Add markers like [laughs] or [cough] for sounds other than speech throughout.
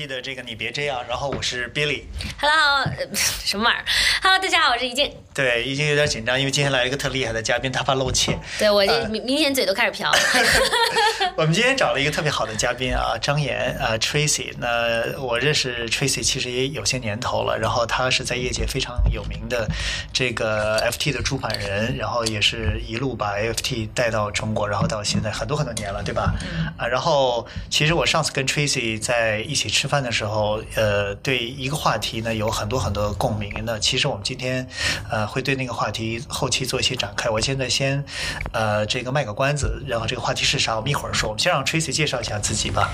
记得这个你别这样，然后我是 Billy。Hello，[laughs] 什么玩意儿 [laughs] Hello，大家好，我是一静。对，已经有点紧张，因为今天来了一个特厉害的嘉宾，他怕露怯。对我呃明明显嘴都开始瓢了。[laughs] [laughs] 我们今天找了一个特别好的嘉宾啊，张岩啊，Tracy。那我认识 Tracy 其实也有些年头了，然后他是在业界非常有名的这个 FT 的出版人，然后也是一路把 FT 带到中国，然后到现在很多很多年了，对吧？啊，然后其实我上次跟 Tracy 在一起吃饭的时候，呃，对一个话题呢有很多很多共鸣。那其实我们今天呃会对那个话题后期做一些展开。我现在先呃这个卖个关子，然后这个话题是啥，我们一会儿说。我们先让 Tracy 介绍一下自己吧。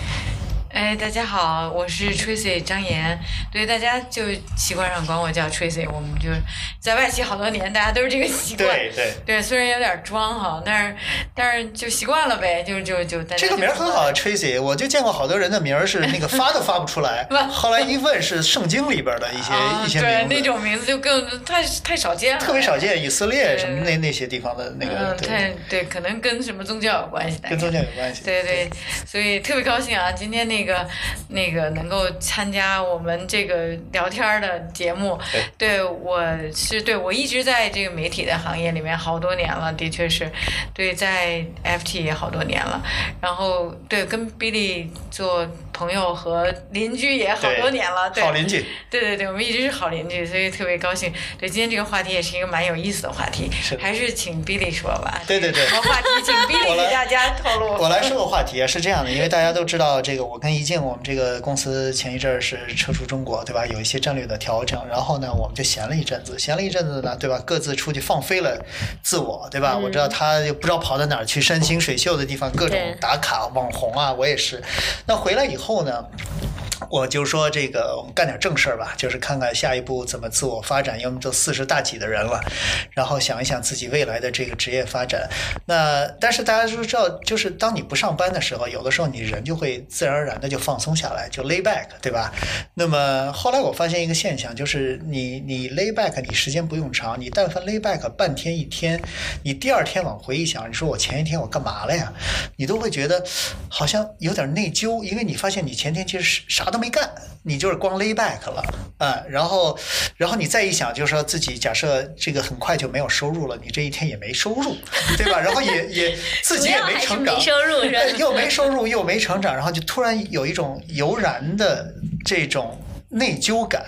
哎，大家好，我是 Tracy 张岩，对大家就习惯上管我叫 Tracy，我们就在外企好多年，大家都是这个习惯。对对。对，虽然有点装哈，但是但是就习惯了呗，就就就大家这个名儿很好，Tracy，我就见过好多人的名儿是那个发都发不出来，[laughs] [laughs] 后来一问是圣经里边的一些、啊，一些对名字，那种名字就更太太少见了，特别少见，以色列什么那那些地方的那个，嗯，对。太对，可能跟什么宗教有关系，跟宗教有关系。对对，所以特别高兴啊！今天那个那个能够参加我们这个聊天的节目，对我是对我一直在这个媒体的行业里面好多年了，的确是，对，在 FT 也好多年了，然后对跟 Billy 做朋友和邻居也好多年了，对，好邻居。对对对，我们一直是好邻居，所以特别高兴。对，今天这个话题也是一个蛮有意思的话题，是还是请 Billy 说吧。对对对什么话题？请 Billy 给大家透露。[laughs] 我来说个话题啊，是这样的，因为大家都知道，这个我跟一静，我们这个公司前一阵儿是撤出中国，对吧？有一些战略的调整，然后呢，我们就闲了一阵子，闲了一阵子呢，对吧？各自出去放飞了自我，对吧？我知道他又不知道跑到哪儿去，山清水秀的地方，各种打卡网红啊，我也是。那回来以后后呢我就说这个，我们干点正事儿吧，就是看看下一步怎么自我发展。因为我们都四十大几的人了，然后想一想自己未来的这个职业发展。那但是大家都知道，就是当你不上班的时候，有的时候你人就会自然而然的就放松下来，就 lay back，对吧？那么后来我发现一个现象，就是你你 lay back，你时间不用长，你但凡 lay back 半天一天，你第二天往回一想，你说我前一天我干嘛了呀？你都会觉得好像有点内疚，因为你发现你前天其实是啥都没干，你就是光 lay back 了啊、然后然后你再一想，就是说自己假设这个很快就没有收入了，你这一天也没收入，对吧？然后也也 [laughs] 自己也主要还是成长，没收入是吧呃又没收入又没成长，然后就突然有一种油然的这种内疚感，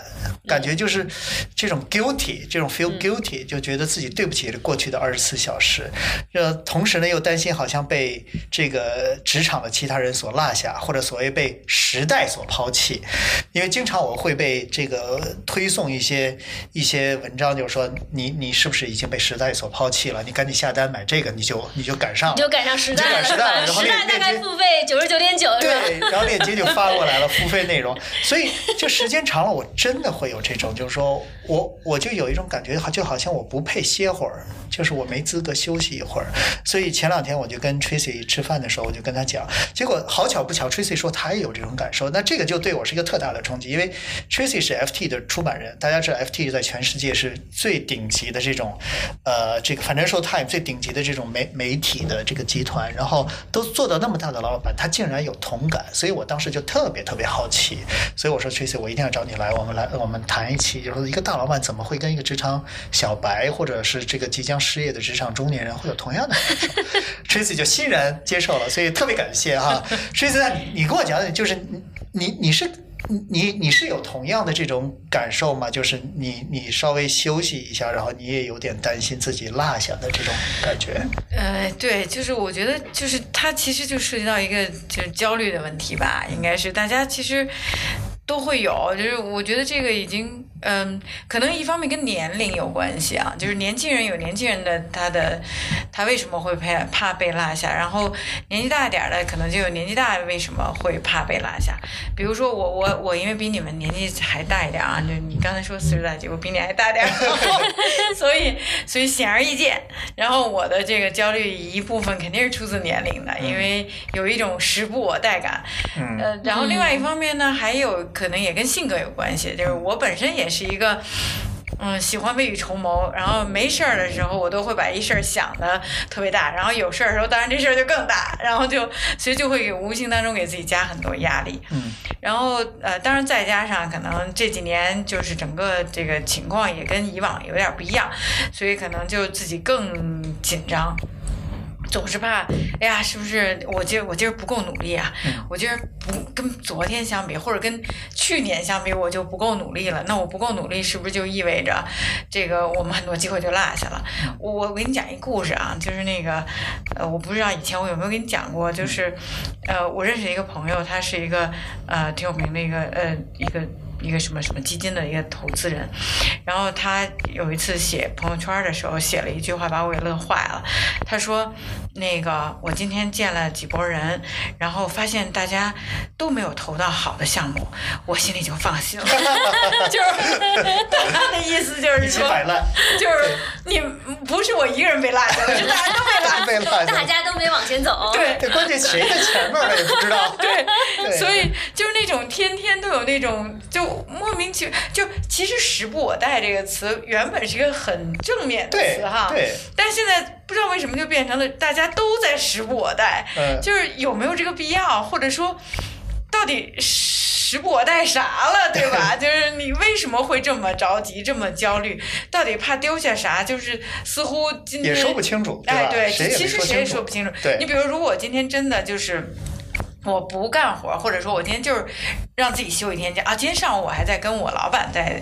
感觉就是这种 guilty，这种 feel guilty，就觉得自己对不起过去的二十四小时，呃，同时呢又担心好像被这个职场的其他人所落下，或者所谓被时代所抛弃，因为经常我会被这个推送一些一些文章，就是说你你是不是已经被时代所抛弃了？你赶紧下单买这个，你就你就赶上了，你就赶上时代了，时代了，然后链链接概付费九十九点九？对，然后链接就发过来了，付费内容。所以就时间长了，我真的会有这种，就是说我我就有一种感觉，好就好像我不配歇会儿，就是我没资格休息一会儿。所以前两天我就跟 Tracy 吃饭的时候，我就跟他讲，结果好巧不巧，Tracy 说他也有这种感受。那这个就对我是一个特大的冲击，因为 Tracy 是 FT 的出版人，大家知道 FT 在全世界是最顶级的这种，呃，这个 Financial Times 最顶级的这种媒媒体的这个集团，然后都做到那么大的老板，他竟然有同感，所以我当时就特别特别好奇，所以我说 Tracy，我一定要找你来，我们来我们谈一期，就是说一个大老板怎么会跟一个职场小白或者是这个即将失业的职场中年人会有同样的感受？[laughs] Tracy 就欣然接受了，所以特别感谢哈，Tracy，你你跟我讲讲，就是你你你是。你你你是有同样的这种感受吗？就是你你稍微休息一下，然后你也有点担心自己落下的这种感觉。呃，对，就是我觉得，就是它其实就涉及到一个就是焦虑的问题吧，应该是大家其实都会有，就是我觉得这个已经，嗯，可能一方面跟年龄有关系啊，就是年轻人有年轻人的他的他为什么会怕怕被落下，然后年纪大一点儿的可能就有年纪大为什么会怕被落下，比如说我我我因为比你们年纪还大一点啊，就你刚才说四十大几，我比你还大点儿，[laughs] [laughs] 所以所以显而易见，然后我的这个焦虑一部分肯定是出自年龄的，因为有一种时不我待感，嗯。呃，然后另外一方面呢，还有可能也跟性格有关系，就是我本身也是一个。嗯，喜欢未雨绸缪，然后没事儿的时候，我都会把一事儿想的特别大，然后有事儿的时候，当然这事儿就更大，[laughs] 然后就其实就会无形当中给自己加很多压力。嗯，然后呃，当然再加上可能这几年就是整个这个情况也跟以往有点不一样，所以可能就自己更紧张。总是怕，哎呀，是不是我今儿我今儿不够努力啊？我今儿不跟昨天相比，或者跟去年相比，我就不够努力了。那我不够努力，是不是就意味着这个我们很多机会就落下了？我我给你讲一故事啊，就是那个呃，我不知道以前我有没有跟你讲过，就是呃，我认识一个朋友，他是一个呃挺有名的一个呃一个。一个什么什么基金的一个投资人，然后他有一次写朋友圈的时候写了一句话，把我给乐坏了。他说：“那个我今天见了几波人，然后发现大家都没有投到好的项目，我心里就放心了。[laughs] ”就是 [laughs] 他的意思就是说，就是你不是我一个人被落下了，是大家都被落下，[laughs] 大家都没往前走。对，这关键谁在前面了也不知道。对，所以就是那种天天都有那种就。莫名其妙，就其实“时不我待”这个词原本是一个很正面的词哈，对，但现在不知道为什么就变成了大家都在时不我待，嗯，就是有没有这个必要，或者说到底时不我待啥了，对吧？[laughs] 就是你为什么会这么着急，这么焦虑？到底怕丢下啥？就是似乎今天也说不清楚，哎，对，其实谁也说不清楚。对，你比如如果今天真的就是我不干活，或者说我今天就是。让自己休一天假啊！今天上午我还在跟我老板在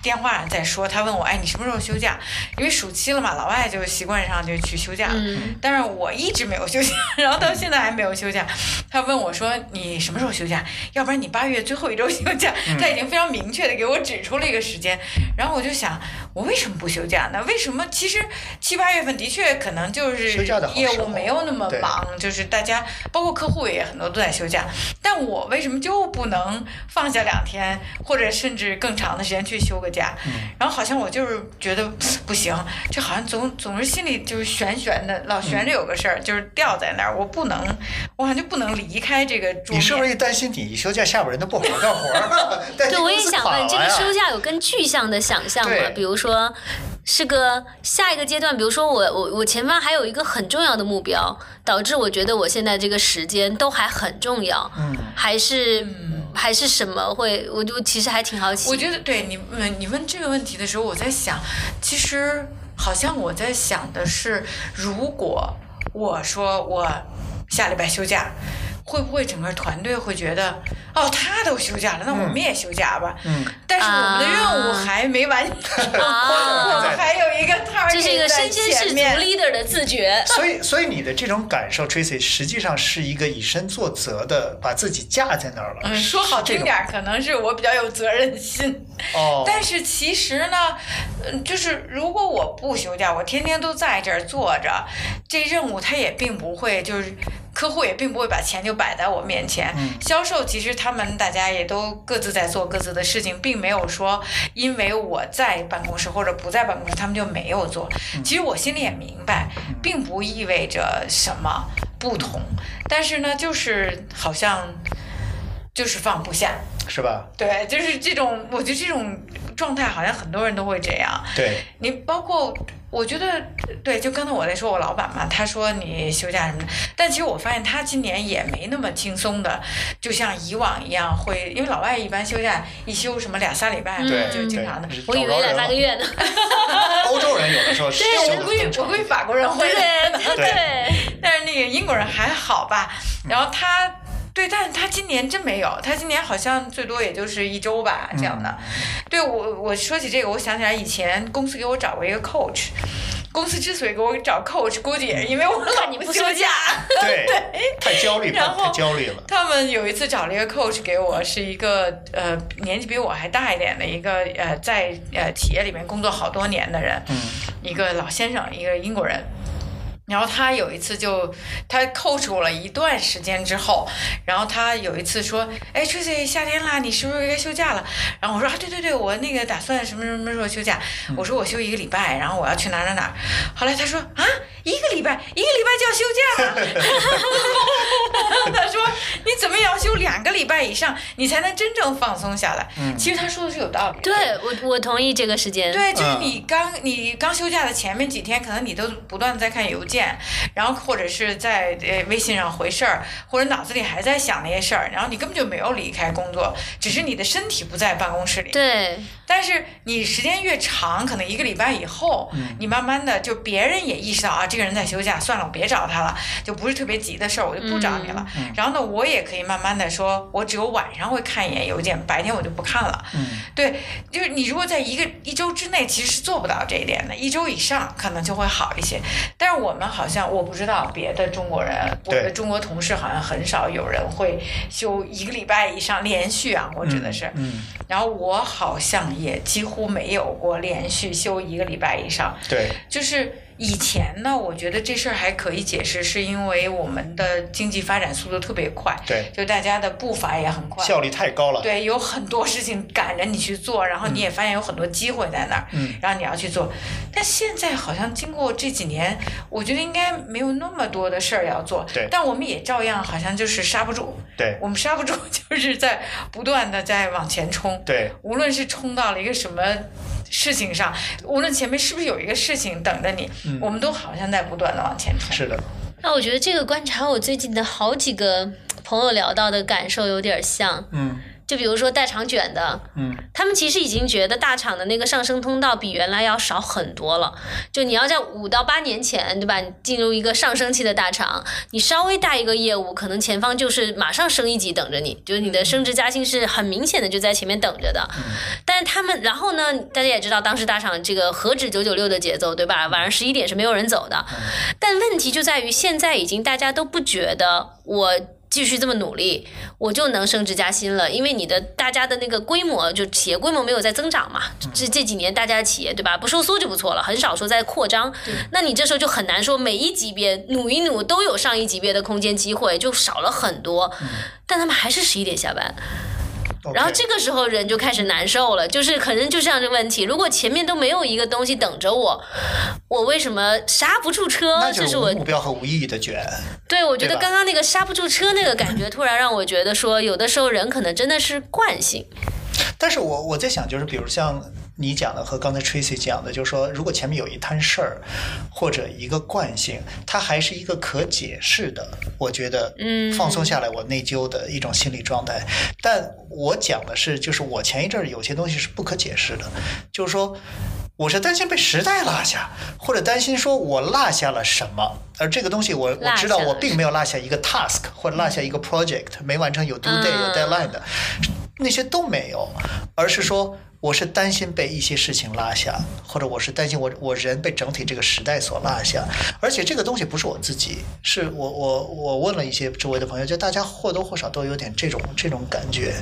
电话上在说，他问我，哎，你什么时候休假？因为暑期了嘛，老外就习惯上就去休假。嗯。但是我一直没有休假，[laughs] 然后到现在还没有休假。他问我说，你什么时候休假？要不然你八月最后一周休假。他已经非常明确的给我指出了一个时间。然后我就想，我为什么不休假呢？为什么？其实七八月份的确可能就是业务没有那么忙，就是大家包括客户也很多都在休假。但我为什么就不能？放下两天，或者甚至更长的时间去休个假，然后好像我就是觉得不行，这好像总总是心里就是悬悬的，老悬着有个事儿，就是吊在那儿，我不能，我好像就不能离开这个。你是不是担心你一休假，下边人都不好干活？[laughs] 对，我也想问，这个休假有更具象的想象吗？比如说。是个下一个阶段，比如说我我我前方还有一个很重要的目标，导致我觉得我现在这个时间都还很重要，嗯，还是还是什么会，我就其实还挺好奇。我觉得对你问你问这个问题的时候，我在想，其实好像我在想的是，如果我说我下礼拜休假。会不会整个团队会觉得，哦，他都休假了，那我们也休假吧？嗯。但是我们的任务还没完成，[laughs] 我们还有一个 target 这是一个身先士卒 leader 的自觉。所以，所以你的这种感受，Tracy，实际上是一个以身作则的，把自己架在那儿了。嗯，说好听点，可能是我比较有责任心。哦。但是其实呢，嗯，就是如果我不休假，我天天都在这儿坐着，这任务它也并不会就是。客户也并不会把钱就摆在我面前，销售其实他们大家也都各自在做各自的事情，并没有说因为我在办公室或者不在办公室，他们就没有做。其实我心里也明白，并不意味着什么不同，但是呢，就是好像就是放不下，是吧？对，就是这种，我觉得这种状态好像很多人都会这样。对，你包括。我觉得对，就刚才我在说我老板嘛，他说你休假什么的，但其实我发现他今年也没那么轻松的，就像以往一样会，因为老外一般休假一休什么两三礼拜，就经常的。我以为两三个月呢。[laughs] 欧洲人有的时候对，我估计我估计法国人会。对 [laughs] 对。但是那个英国人还好吧？然后他。对，但是他今年真没有，他今年好像最多也就是一周吧这样的。对我，我说起这个，我想起来以前公司给我找过一个 coach，公司之所以给我找 coach，估计也是因为我老不休假，对，太焦虑，[laughs] 然后太焦虑了。他们有一次找了一个 coach 给我，是一个呃年纪比我还大一点的一个呃在呃企业里面工作好多年的人，一个老先生，一个英国人。然后他有一次就他 coach 我了一段时间之后，然后他有一次说：“哎，Tracy，夏天啦，你是不是该休假了？”然后我说：“啊，对对对，我那个打算什么什么时候休假？”我说：“我休一个礼拜，然后我要去哪哪哪。”后来他说：“啊，一个礼拜，一个礼拜就要休假了。[laughs] ”他说：“你你怎么也要休两个礼拜以上，你才能真正放松下来。嗯，其实他说的是有道理。对我，我同意这个时间。对，就是你刚你刚休假的前面几天，可能你都不断的在看邮件，然后或者是在呃微信上回事儿，或者脑子里还在想那些事儿，然后你根本就没有离开工作，只是你的身体不在办公室里。对。但是你时间越长，可能一个礼拜以后，你慢慢的就别人也意识到啊，这个人在休假，算了，我别找他了，就不是特别急的事儿，我就不找你了。然后呢，我也可以慢慢的说，我只有晚上会看一眼邮件，白天我就不看了。对，就是你如果在一个一周之内，其实是做不到这一点的，一周以上可能就会好一些。但是我们好像我不知道别的中国人，我的中国同事好像很少有人会休一个礼拜以上连续啊，我指的是。然后我好像。也几乎没有过连续休一个礼拜以上，对，就是。以前呢，我觉得这事儿还可以解释，是因为我们的经济发展速度特别快，对，就大家的步伐也很快，效率太高了，对，有很多事情赶着你去做，然后你也发现有很多机会在那儿，嗯，然后你要去做。但现在好像经过这几年，我觉得应该没有那么多的事儿要做，对，但我们也照样好像就是刹不住，对，我们刹不住，[laughs] 就是在不断的在往前冲，对，无论是冲到了一个什么。事情上，无论前面是不是有一个事情等着你，我们都好像在不断的往前冲。是的。那我觉得这个观察，我最近的好几个朋友聊到的感受有点像。嗯。就比如说大厂卷的，嗯，他们其实已经觉得大厂的那个上升通道比原来要少很多了。就你要在五到八年前，对吧？你进入一个上升期的大厂，你稍微带一个业务，可能前方就是马上升一级等着你，就是你的升职加薪是很明显的就在前面等着的。但是他们，然后呢，大家也知道，当时大厂这个何止九九六的节奏，对吧？晚上十一点是没有人走的。但问题就在于，现在已经大家都不觉得我。继续这么努力，我就能升职加薪了。因为你的大家的那个规模，就企业规模没有在增长嘛。这这几年大家的企业对吧，不收缩就不错了，很少说在扩张。那你这时候就很难说每一级别努一努都有上一级别的空间机会，就少了很多。但他们还是十一点下班。然后这个时候人就开始难受了，就是可能就这样这个问题。如果前面都没有一个东西等着我，我为什么刹不住车？这是我目标和无意义的卷。对，我觉得刚刚那个刹不住车那个感觉，突然让我觉得说，有的时候人可能真的是惯性。但是我我在想，就是比如像。你讲的和刚才 Tracy 讲的，就是说，如果前面有一摊事儿，或者一个惯性，它还是一个可解释的，我觉得，嗯，放松下来，我内疚的一种心理状态。但我讲的是，就是我前一阵儿有些东西是不可解释的，就是说，我是担心被时代落下，或者担心说我落下了什么，而这个东西我我知道我并没有落下一个 task 或者落下一个 project 没完成有 due date 有 deadline 的，那些都没有，而是说。我是担心被一些事情落下，或者我是担心我我人被整体这个时代所落下，而且这个东西不是我自己，是我我我问了一些周围的朋友，就大家或多或少都有点这种这种感觉，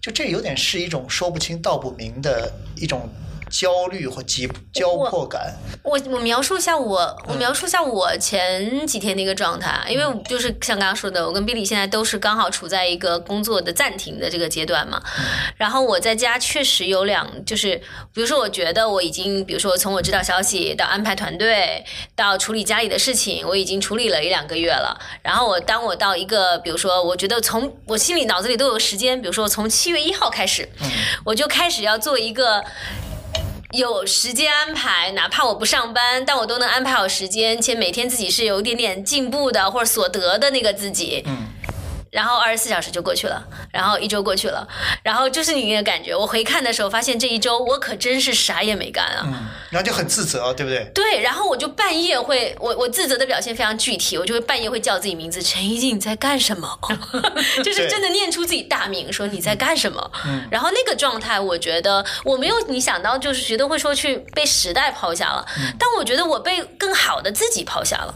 就这有点是一种说不清道不明的一种。焦虑或急焦迫感。我我描述一下我我描述一下我前几天的一个状态，因为就是像刚刚说的，我跟 Billy 现在都是刚好处在一个工作的暂停的这个阶段嘛。然后我在家确实有两，就是比如说我觉得我已经，比如说从我知道消息到安排团队到处理家里的事情，我已经处理了一两个月了。然后我当我到一个，比如说我觉得从我心里脑子里都有时间，比如说从七月一号开始，我就开始要做一个。有时间安排，哪怕我不上班，但我都能安排好时间，且每天自己是有一点点进步的或者所得的那个自己。嗯。然后二十四小时就过去了，然后一周过去了，然后就是你那个感觉。我回看的时候，发现这一周我可真是啥也没干啊。嗯。然后就很自责，对不对？对，然后我就半夜会，我我自责的表现非常具体，我就会半夜会叫自己名字，陈一静你在干什么？[laughs] 就是真的念出自己大名，说你在干什么？嗯。然后那个状态，我觉得我没有你想到，就是觉得会说去被时代抛下了，但我觉得我被更好的自己抛下了。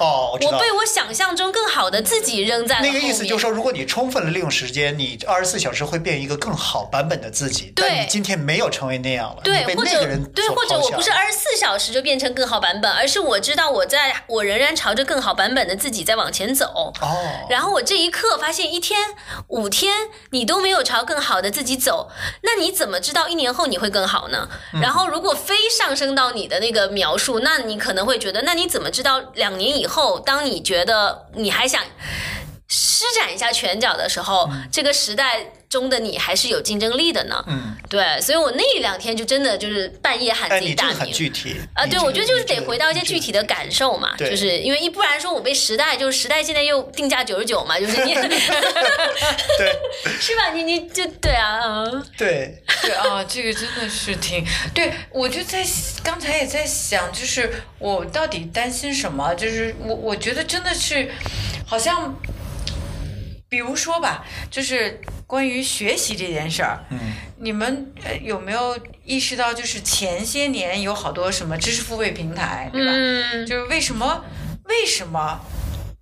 哦，我被我想象中更好的自己扔在那个意思，就是说，如果你充分的利用时间，你二十四小时会变一个更好版本的自己。对，你今天没有成为那样了，对，被那个人对，或者我不是二十四小时就变成更好版本，而是我知道我在我仍然朝着更好版本的自己在往前走。哦，然后我这一刻发现，一天五天你都没有朝更好的自己走，那你怎么知道一年后你会更好呢？然后如果非上升到你的那个描述，那你可能会觉得，那你怎么知道两年以后，当你觉得你还想施展一下拳脚的时候，这个时代。中的你还是有竞争力的呢，嗯，对，所以我那两天就真的就是半夜喊自己大名，很具体啊，对，我觉得就是得回到一些具体的感受嘛，就是因为一不然说我被时代，就是时代现在又定价九十九嘛，就是你 [laughs] [laughs] 对，是吧？你你就对啊，对对啊，这个真的是挺对，我就在刚才也在想，就是我到底担心什么？就是我我觉得真的是好像。比如说吧，就是关于学习这件事儿，嗯，你们有没有意识到，就是前些年有好多什么知识付费平台，对吧？嗯，就是为什么？为什么？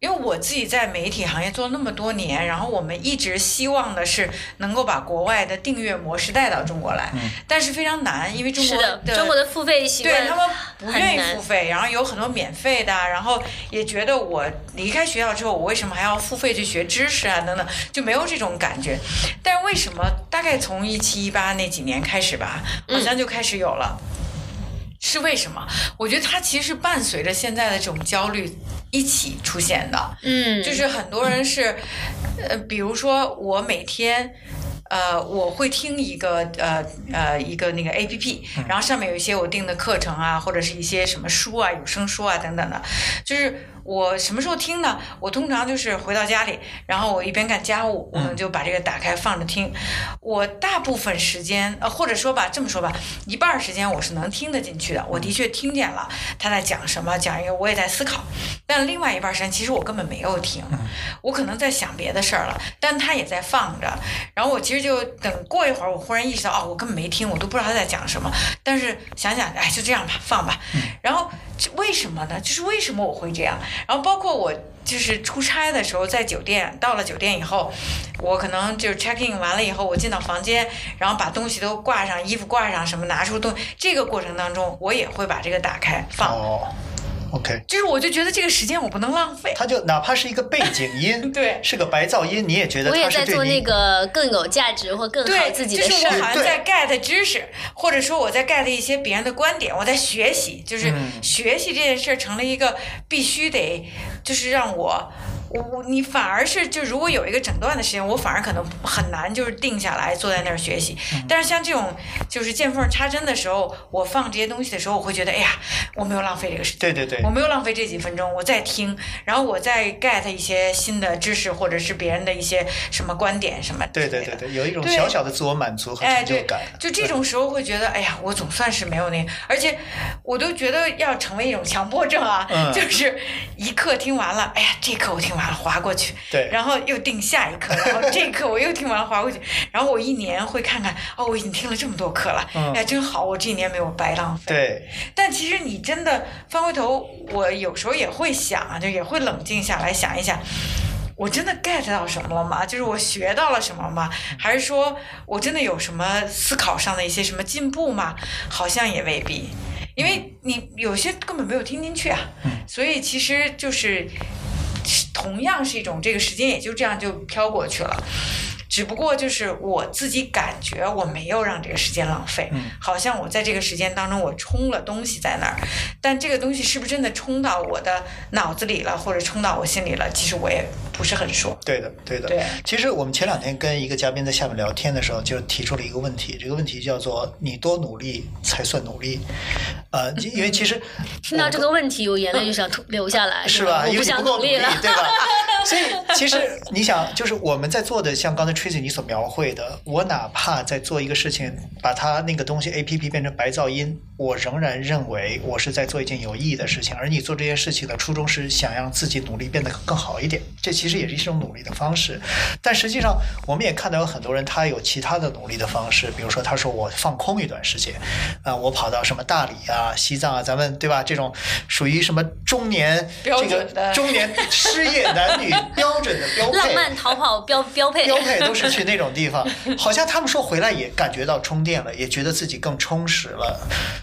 因为我自己在媒体行业做那么多年，然后我们一直希望的是能够把国外的订阅模式带到中国来，但是非常难，因为中国的中国的付费习惯，对他们不愿意付费，然后有很多免费的，然后也觉得我离开学校之后，我为什么还要付费去学知识啊？等等，就没有这种感觉。但是为什么？大概从一七一八那几年开始吧，好像就开始有了。是为什么？我觉得它其实伴随着现在的这种焦虑一起出现的。嗯，就是很多人是，呃，比如说我每天。呃，我会听一个呃呃一个那个 A P P，然后上面有一些我订的课程啊，或者是一些什么书啊、有声书啊等等的。就是我什么时候听呢？我通常就是回到家里，然后我一边干家务，我们就把这个打开放着听。我大部分时间，呃，或者说吧，这么说吧，一半时间我是能听得进去的，我的确听见了他在讲什么，讲一个我也在思考。但另外一半时间，其实我根本没有听，我可能在想别的事儿了，但他也在放着，然后我其实。就等过一会儿，我忽然意识到，哦，我根本没听，我都不知道他在讲什么。但是想想，哎，就这样吧，放吧。然后为什么呢？就是为什么我会这样？然后包括我就是出差的时候，在酒店，到了酒店以后，我可能就是 check in 完了以后，我进到房间，然后把东西都挂上，衣服挂上，什么拿出东，这个过程当中，我也会把这个打开放。OK，就是我就觉得这个时间我不能浪费。它就哪怕是一个背景音，[laughs] 对，是个白噪音，你也觉得我也在做那个更有价值或更好自己的事。就是我好像在 get 知识，或者说我在 get 一些别人的观点，我在学习，就是学习这件事成了一个必须得，就是让我。我我你反而是就如果有一个整段的时间，我反而可能很难就是定下来坐在那儿学习。但是像这种就是见缝插针的时候，我放这些东西的时候，我会觉得哎呀，我没有浪费这个时间。对对对，我没有浪费这几分钟，我在听，然后我再 get 一些新的知识，或者是别人的一些什么观点什么。对对对对，有一种小小的自我满足和成就感。就这种时候会觉得哎呀，我总算是没有那，而且我都觉得要成为一种强迫症啊，就是一课听完了，哎呀，这课我听完。划过去，对，然后又定下一课，[laughs] 然后这一课我又听完了，划过去，然后我一年会看看，哦，我已经听了这么多课了，哎，真好，我这一年没有白浪费。对，但其实你真的翻回头，我有时候也会想啊，就也会冷静下来想一想，我真的 get 到什么了吗？就是我学到了什么吗？还是说我真的有什么思考上的一些什么进步吗？好像也未必，因为你有些根本没有听进去啊，所以其实就是。同样是一种，这个时间也就这样就飘过去了。只不过就是我自己感觉我没有让这个时间浪费，好像我在这个时间当中我充了东西在那儿，但这个东西是不是真的充到我的脑子里了，或者充到我心里了？其实我也不是很说。对的，对的。对。其实我们前两天跟一个嘉宾在下面聊天的时候，就提出了一个问题，这个问题叫做“你多努力才算努力”。呃，因为其实 [laughs] 听到这个问题，我眼泪就想吐流下来，是吧？因为不够努力了，对吧？[laughs] 所以其实你想，就是我们在做的，像刚才。Tracy，你所描绘的，我哪怕在做一个事情，把它那个东西 A P P 变成白噪音，我仍然认为我是在做一件有意义的事情。而你做这件事情的初衷是想让自己努力变得更好一点，这其实也是一种努力的方式。但实际上，我们也看到有很多人他有其他的努力的方式，比如说他说我放空一段时间，啊，我跑到什么大理啊、西藏啊，咱们对吧？这种属于什么中年这个中年失业男女标准的标标标配标配。都是去那种地方，好像他们说回来也感觉到充电了，也觉得自己更充实了。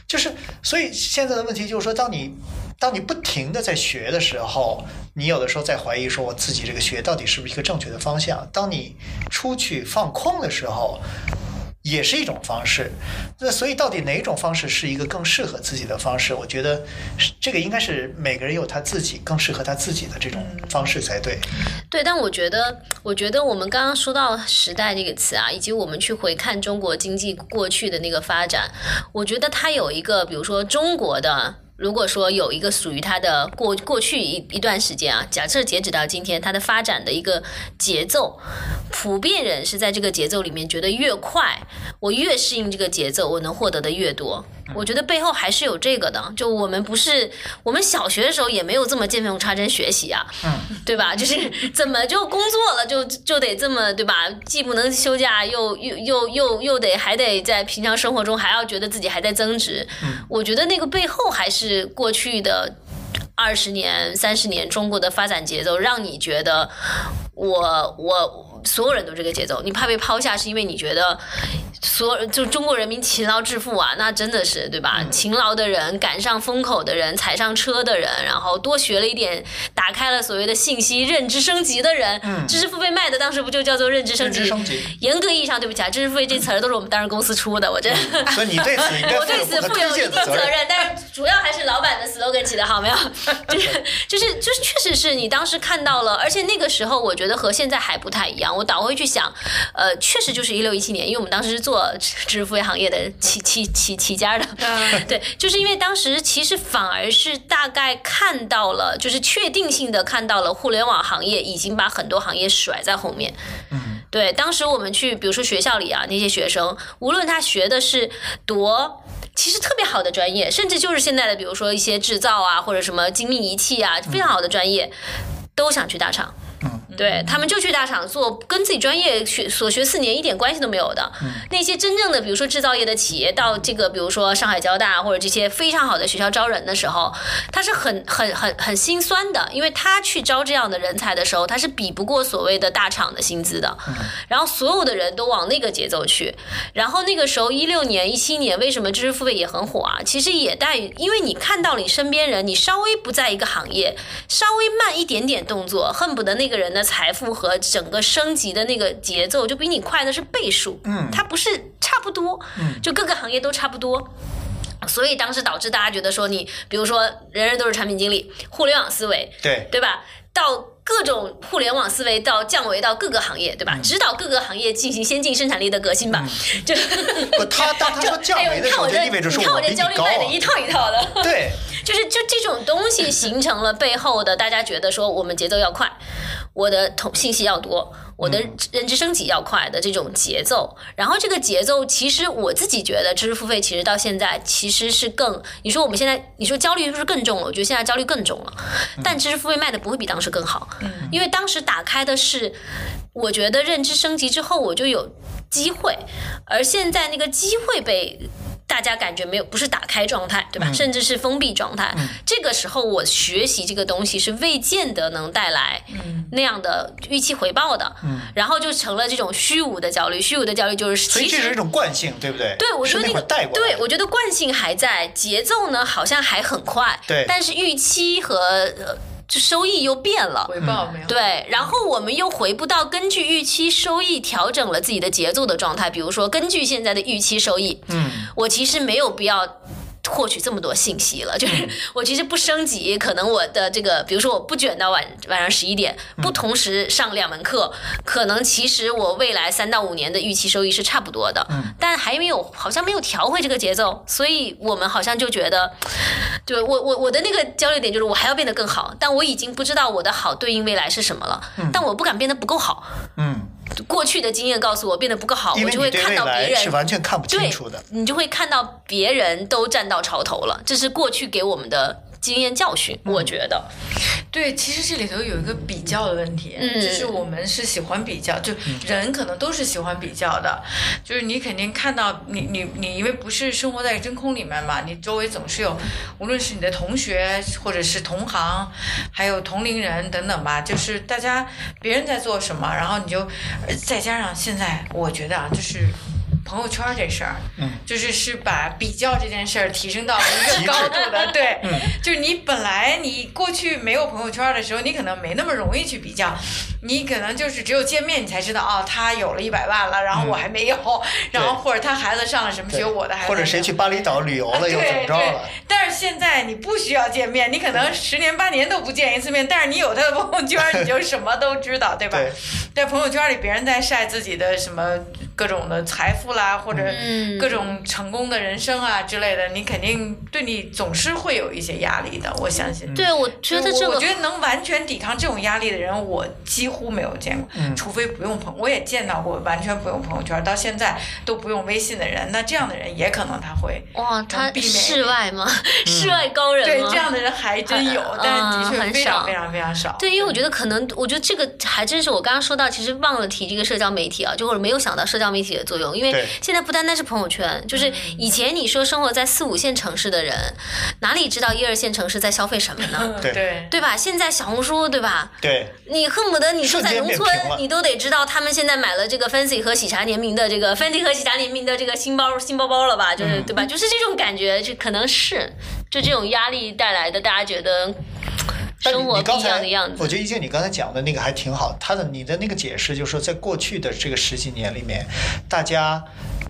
就是，所以现在的问题就是说，当你当你不停的在学的时候，你有的时候在怀疑说，我自己这个学到底是不是一个正确的方向？当你出去放空的时候。也是一种方式。那所以到底哪种方式是一个更适合自己的方式？我觉得这个应该是每个人有他自己更适合他自己的这种方式才对。对，但我觉得，我觉得我们刚刚说到“时代”这个词啊，以及我们去回看中国经济过去的那个发展，我觉得它有一个，比如说中国的。如果说有一个属于它的过过去一一段时间啊，假设截止到今天，它的发展的一个节奏，普遍人是在这个节奏里面觉得越快，我越适应这个节奏，我能获得的越多。我觉得背后还是有这个的，就我们不是我们小学的时候也没有这么见缝插针学习啊，嗯对吧？[laughs] 就是怎么就工作了就就得这么对吧？既不能休假，又又又又又得还得在平常生活中还要觉得自己还在增值。嗯我觉得那个背后还是过去的二十年、三十年中国的发展节奏，让你觉得我我。所有人都这个节奏，你怕被抛下，是因为你觉得所就中国人民勤劳致富啊，那真的是对吧？勤劳的人，赶上风口的人，踩上车的人，然后多学了一点，打开了所谓的信息认知升级的人，知识付费卖的当时不就叫做认知升级？严格意义上，对不起啊，知识付费这词儿都是我们当时公司出的，我真的。[laughs] 所以你对此我对此负有一定责任，但是主要还是老板的 slogan 起的好，没有？就是就是就是，确实是你当时看到了，而且那个时候我觉得和现在还不太一样。我倒回去想，呃，确实就是一六一七年，因为我们当时是做支付行业的起起起起家的，[laughs] 对，就是因为当时其实反而是大概看到了，就是确定性的看到了互联网行业已经把很多行业甩在后面。嗯，对，当时我们去，比如说学校里啊，那些学生，无论他学的是多其实特别好的专业，甚至就是现在的，比如说一些制造啊，或者什么精密仪器啊，非常好的专业，都想去大厂。对他们就去大厂做，跟自己专业学所学四年一点关系都没有的。那些真正的，比如说制造业的企业，到这个比如说上海交大或者这些非常好的学校招人的时候，他是很很很很心酸的，因为他去招这样的人才的时候，他是比不过所谓的大厂的薪资的。然后所有的人都往那个节奏去。然后那个时候一六年、一七年，为什么知识付费也很火啊？其实也带，因为你看到你身边人，你稍微不在一个行业，稍微慢一点点动作，恨不得那个人的。财富和整个升级的那个节奏就比你快的是倍数，嗯，它不是差不多，嗯，就各个行业都差不多，所以当时导致大家觉得说，你比如说人人都是产品经理，互联网思维，对。对吧？到各种互联网思维到降维到各个行业，对吧？指导各个行业进行先进生产力的革新吧，就不他当他说 [laughs] [laughs] 降维的时候，就意味着说我这焦虑卖的一套一套的，对，就是就这种东西形成了背后的，大家觉得说我们节奏要快。我的同信息要多，我的认知升级要快的这种节奏，然后这个节奏其实我自己觉得知识付费其实到现在其实是更，你说我们现在你说焦虑是不是更重了？我觉得现在焦虑更重了，但知识付费卖的不会比当时更好，因为当时打开的是，我觉得认知升级之后我就有机会，而现在那个机会被。大家感觉没有不是打开状态，对吧？甚至是封闭状态。这个时候我学习这个东西是未见得能带来那样的预期回报的。然后就成了这种虚无的焦虑。虚无的焦虑就是，所以这是一种惯性，对不对？对，我觉得那个带过对，我觉得惯性还在，节奏呢好像还很快。对，但是预期和。就收益又变了，回报没有对，然后我们又回不到根据预期收益调整了自己的节奏的状态。比如说，根据现在的预期收益，嗯，我其实没有必要。获取这么多信息了，就是我其实不升级，可能我的这个，比如说我不卷到晚晚上十一点，不同时上两门课，可能其实我未来三到五年的预期收益是差不多的，但还没有，好像没有调回这个节奏，所以我们好像就觉得，对我我我的那个焦虑点就是我还要变得更好，但我已经不知道我的好对应未来是什么了，但我不敢变得不够好，嗯。过去的经验告诉我变得不够好，我就会看到别人是完全看不清楚的，你就会看到别人都站到潮头了，这是过去给我们的。经验教训，我觉得，对，其实这里头有一个比较的问题，就是我们是喜欢比较，就人可能都是喜欢比较的，就是你肯定看到你你你，因为不是生活在真空里面嘛，你周围总是有，无论是你的同学或者是同行，还有同龄人等等吧，就是大家别人在做什么，然后你就再加上现在，我觉得啊，就是。朋友圈这事儿，嗯，就是是把比较这件事儿提升到一个高度的，[laughs] 对，嗯，就是你本来你过去没有朋友圈的时候，你可能没那么容易去比较，你可能就是只有见面你才知道，哦，他有了一百万了，然后我还没有，然后或者他孩子上了什么学，我的孩子，或者谁去巴厘岛旅游了又怎么着了？但是现在你不需要见面，你可能十年八年都不见一次面，但是你有他的朋友圈，你就什么都知道，对吧？[laughs] 在朋友圈里，别人在晒自己的什么各种的财富啦，或者各种成功的人生啊之类的，你肯定对你总是会有一些压力的。我相信。对，我觉得这个，我觉得能完全抵抗这种压力的人，我几乎没有见过，除非不用朋，我也见到过完全不用朋友圈，到现在都不用微信的人。那这样的人也可能他会哇，他室外吗？[laughs] 室外高人对，这样的人还真有，但是的确非常非常非常少。对，因为我觉得可能，我觉得这个还真是我刚刚说到，其实忘了提这个社交媒体啊，就或者没有想到社交媒体的作用，因为现在不单单是朋友圈，就是以前你说生活在四五线城市的人，哪里知道一二线城市在消费什么呢？[laughs] 对对吧？现在小红书对吧？对，你恨不得你说在农村，你都得知道他们现在买了这个 Fancy 和喜茶联名的这个 Fancy 和喜茶联名的这个新包新包包了吧？就是对吧？就是这种感觉，就可能是就这种压力带来的，大家觉得。生活不一样的样子。我觉得一静，你刚才讲的那个还挺好。他的你的那个解释，就是说，在过去的这个十几年里面，大家。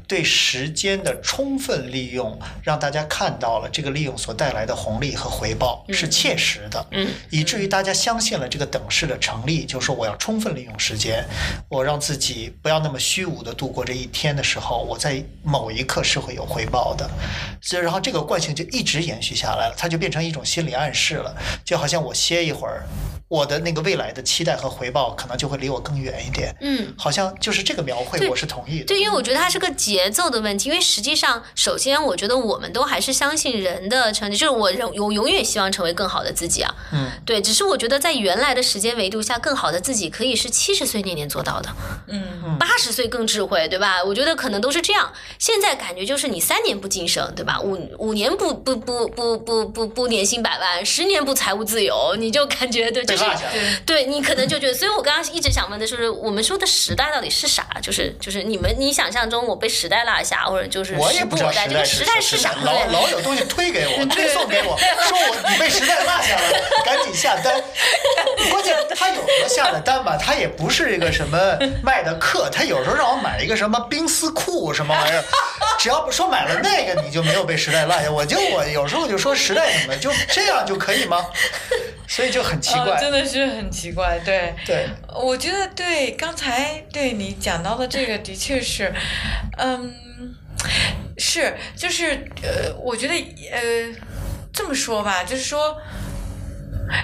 对时间的充分利用，让大家看到了这个利用所带来的红利和回报是切实的，以至于大家相信了这个等式的成立，就是说我要充分利用时间，我让自己不要那么虚无的度过这一天的时候，我在某一刻是会有回报的，所以然后这个惯性就一直延续下来了，它就变成一种心理暗示了，就好像我歇一会儿。我的那个未来的期待和回报，可能就会离我更远一点。嗯，好像就是这个描绘，我是同意的。对，因为我觉得它是个节奏的问题。因为实际上，首先，我觉得我们都还是相信人的成绩，就是我永我永远希望成为更好的自己啊。嗯，对。只是我觉得在原来的时间维度下，更好的自己可以是七十岁那年做到的。嗯，八十岁更智慧，对吧？我觉得可能都是这样。现在感觉就是你三年不晋升，对吧？五五年不不不不不不不年薪百万，十年不财务自由，你就感觉对，就是对。你可能就觉得，所以我刚刚一直想问的就是，我们说的时代到底是啥？就是就是你们你想象中我被时代落下，或者就是我也不知道这个时代是啥？老老有东西推给我，推送给我，说我 [laughs] 你被时代落下了，赶紧下单。关键他有时候下的单吧，他也不是一个什么卖的课，他有时候让我买一个什么冰丝裤什么玩意儿，[laughs] 只要不说买了那个，你就没有被时代落下。我就我有时候就说时代怎么就这样就可以吗？所以就很奇怪，真的是很奇怪。对，对，我觉得对刚才对你讲到的这个，的确是，嗯，是，就是呃，我觉得呃，这么说吧，就是说。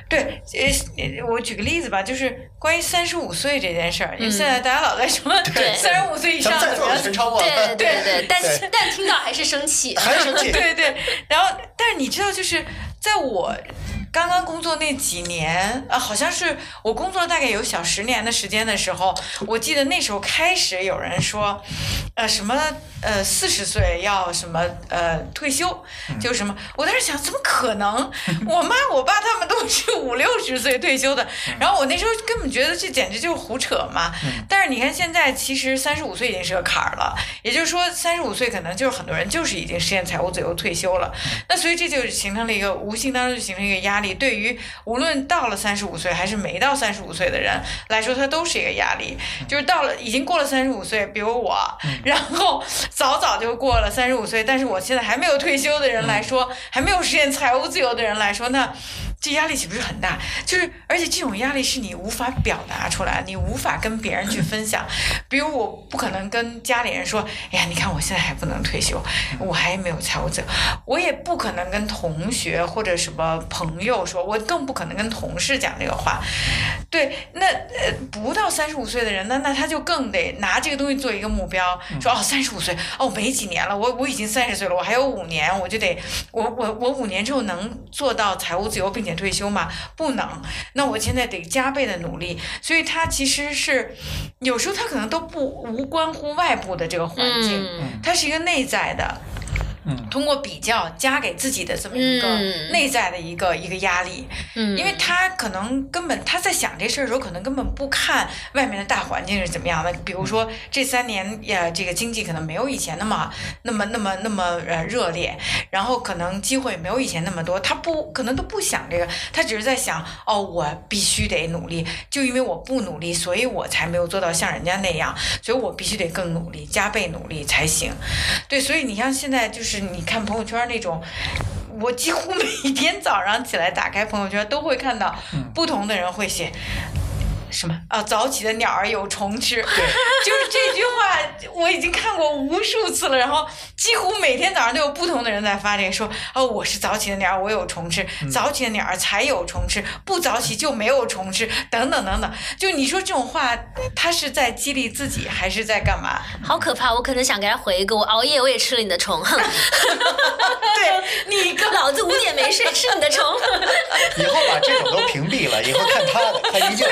对，呃，我举个例子吧，就是关于三十五岁这件事儿，因为现在大家老在说三十五岁以上的人，对对对，但但听到还是生气，还是生气，对对。然后，但是你知道，就是在我刚刚工作那几年，啊，好像是我工作大概有小十年的时间的时候，我记得那时候开始有人说，呃，什么。呃，四十岁要什么呃退休，就什么？我当时想，怎么可能？[laughs] 我妈我爸他们都是五六十岁退休的，然后我那时候根本觉得这简直就是胡扯嘛。但是你看现在，其实三十五岁已经是个坎儿了，也就是说三十五岁可能就是很多人就是已经实现财务自由退休了。那所以这就形成了一个无形当中就形成一个压力，对于无论到了三十五岁还是没到三十五岁的人来说，它都是一个压力。就是到了已经过了三十五岁，比如我，[laughs] 然后。早早就过了三十五岁，但是我现在还没有退休的人来说，还没有实现财务自由的人来说，那。这压力岂不是很大？就是，而且这种压力是你无法表达出来，你无法跟别人去分享。[laughs] 比如，我不可能跟家里人说：“哎呀，你看我现在还不能退休，我还没有财务自由。”我也不可能跟同学或者什么朋友说，我更不可能跟同事讲这个话。对，那呃，不到三十五岁的人，那那他就更得拿这个东西做一个目标，说：“哦，三十五岁，哦，没几年了，我我已经三十岁了，我还有五年，我就得，我我我五年之后能做到财务自由，并且。”退休嘛？不能。那我现在得加倍的努力。所以他其实是有时候他可能都不无关乎外部的这个环境，它是一个内在的。嗯，通过比较加给自己的这么一个嗯。内在的一个一个压力，嗯，因为他可能根本他在想这事儿的时候，可能根本不看外面的大环境是怎么样的。比如说这三年呀，这个经济可能没有以前那么那么那么那么呃热烈，然后可能机会没有以前那么多，他不可能都不想这个，他只是在想哦，我必须得努力，就因为我不努力，所以我才没有做到像人家那样，所以我必须得更努力，加倍努力才行。对，所以你像现在就是你看朋友圈那种。我几乎每天早上起来打开朋友圈，都会看到不同的人会写。什么啊？早起的鸟儿有虫吃，[laughs] 就是这句话，我已经看过无数次了。然后几乎每天早上都有不同的人在发这个，说哦，我是早起的鸟儿，我有虫吃；早起的鸟儿才有虫吃，不早起就没有虫吃，等等等等。就你说这种话，他是在激励自己，还是在干嘛？好可怕！我可能想给他回一个，我熬夜我也吃了你的虫，[laughs] 哼，对你个 [laughs] 老子五点没睡吃你的虫。以后把这种都屏蔽了，以后看他的，他一定，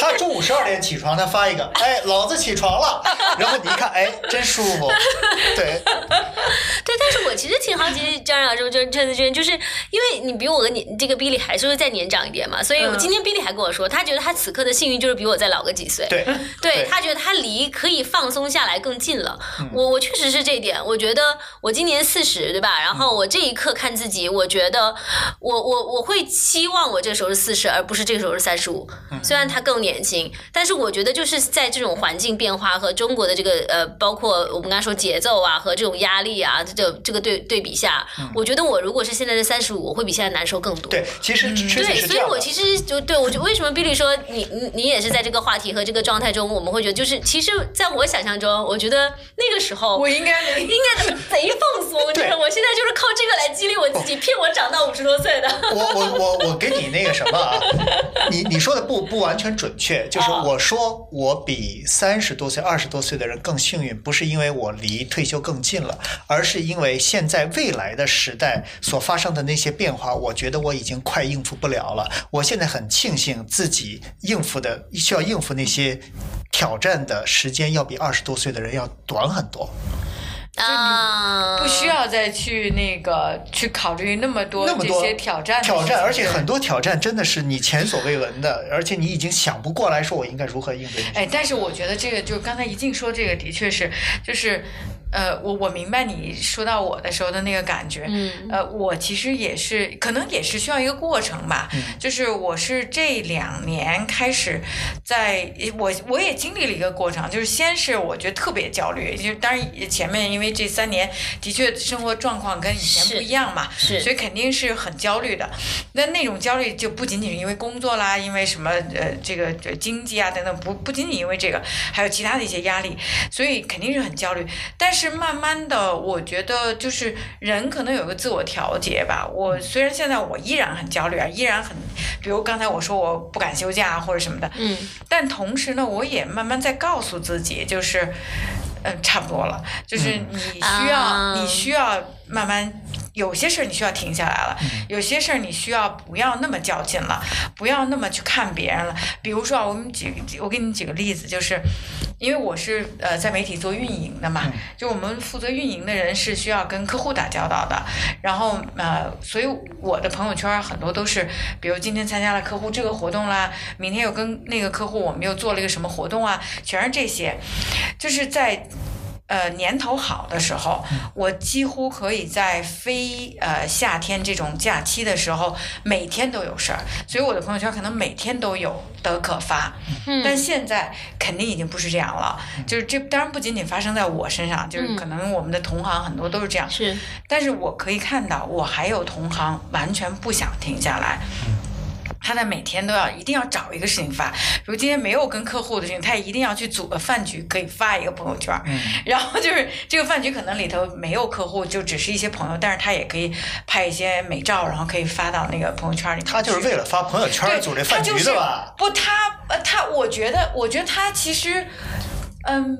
他中午十二点起床，他发一个，[laughs] 哎，老子起床了，[laughs] 然后你一看，哎，真舒服，[laughs] 对，对，但是我其实挺好奇张老师，就陈子娟，就是因为你比我个年，这个 Billy 还是会再年长一点嘛，所以我嗯今天 Billy 还跟我说，他觉得他此刻的幸运就是比我再老个几岁。对，对他觉得他离可以放松下来更近了。嗯我我确实是这一点，我觉得我今年四十，对吧？然后我这一刻看自己，我觉得我我我会期望我这个时候是四十，而不是这个时候是三十五。嗯虽然他更年轻，但是我觉得就是在这种环境变化和中国的这个呃，包括我们刚才说节奏啊和这种压力啊，这这个对对比下，我觉得我如果是现在的三十五，我会比现在难受更多。嗯对，其实确实对，是这样。所以我其实就对我就为什么 Billy 说你你你也是在这个话题和这个状态中，我们会觉得就是其实在我想象中，我觉得那个时候我应该没应该贼放松，[laughs] 就是我现在就是靠这个来激励我自己，[laughs] 骗我长到五十多岁的。我我我我给你那个什么啊，你你说的不不完全准确，就是哦我说我比三十多岁、二十多岁的人更幸运，不是因为我离退休更近了，而是因为现在未来的时代所发生的那些变化，我觉得我已经快应付不了了。我现在很庆幸自己应付的需要应付那些挑战的时间，要比二十多岁的人要短很多。啊，不需要再去那个去考虑那么多那么多这些挑战挑战，而且很多挑战真的是你前所未闻的，而且你已经想不过来，说我应该如何应对。哎，但是我觉得这个就刚才一静说这个的确是，就是，呃，我我明白你说到我的时候的那个感觉，嗯呃，我其实也是，可能也是需要一个过程吧，嗯就是我是这两年开始在，我我也经历了一个过程，就是先是我觉得特别焦虑，就当然前面因为这三年的确生活状况跟以前不一样嘛，是所以肯定是很焦虑的。那那种焦虑就不仅仅是因为工作啦，因为什么呃这个经济啊等等，不不仅仅因为这个，还有其他的一些压力，所以肯定是很焦虑。但是慢慢的，我觉得就是人可能有个自我调节吧。我虽然现在我依然很焦虑啊，依然很，比如刚才我说我不敢休假啊或者什么的，嗯。但同时呢，我也慢慢在告诉自己，就是，嗯，差不多了，就是嗯。你需要，啊。你需要慢慢，有些事儿你需要停下来了，有些事儿你需要不要那么较劲了，不要那么去看别人了。比如说啊，我们举，我给你举个例子，就是。因为我是呃在媒体做运营的嘛，就我们负责运营的人是需要跟客户打交道的，然后呃，所以我的朋友圈很多都是，比如今天参加了客户这个活动啦，明天又跟那个客户我们又做了一个什么活动啊，全是这些，就是在。呃，年头好的时候，我几乎可以在非呃夏天这种假期的时候，每天都有事儿，所以我的朋友圈可能每天都有的可发。嗯但现在肯定已经不是这样了，就是这当然不仅仅发生在我身上，就是嗯可能我们的同行很多都是这样。是但是我可以看到，我还有同行完全不想停下来。他在每天都要一定要找一个事情发，比如今天没有跟客户的事情，他也一定要去组个饭局，可以发一个朋友圈。嗯然后就是这个饭局可能里头没有客户，就只是一些朋友，但是他也可以拍一些美照，然后可以发到那个朋友圈里。他就是为了发朋友圈对，组这饭局他就是的吧？不，他呃，他，我觉得，我觉得他其实，嗯，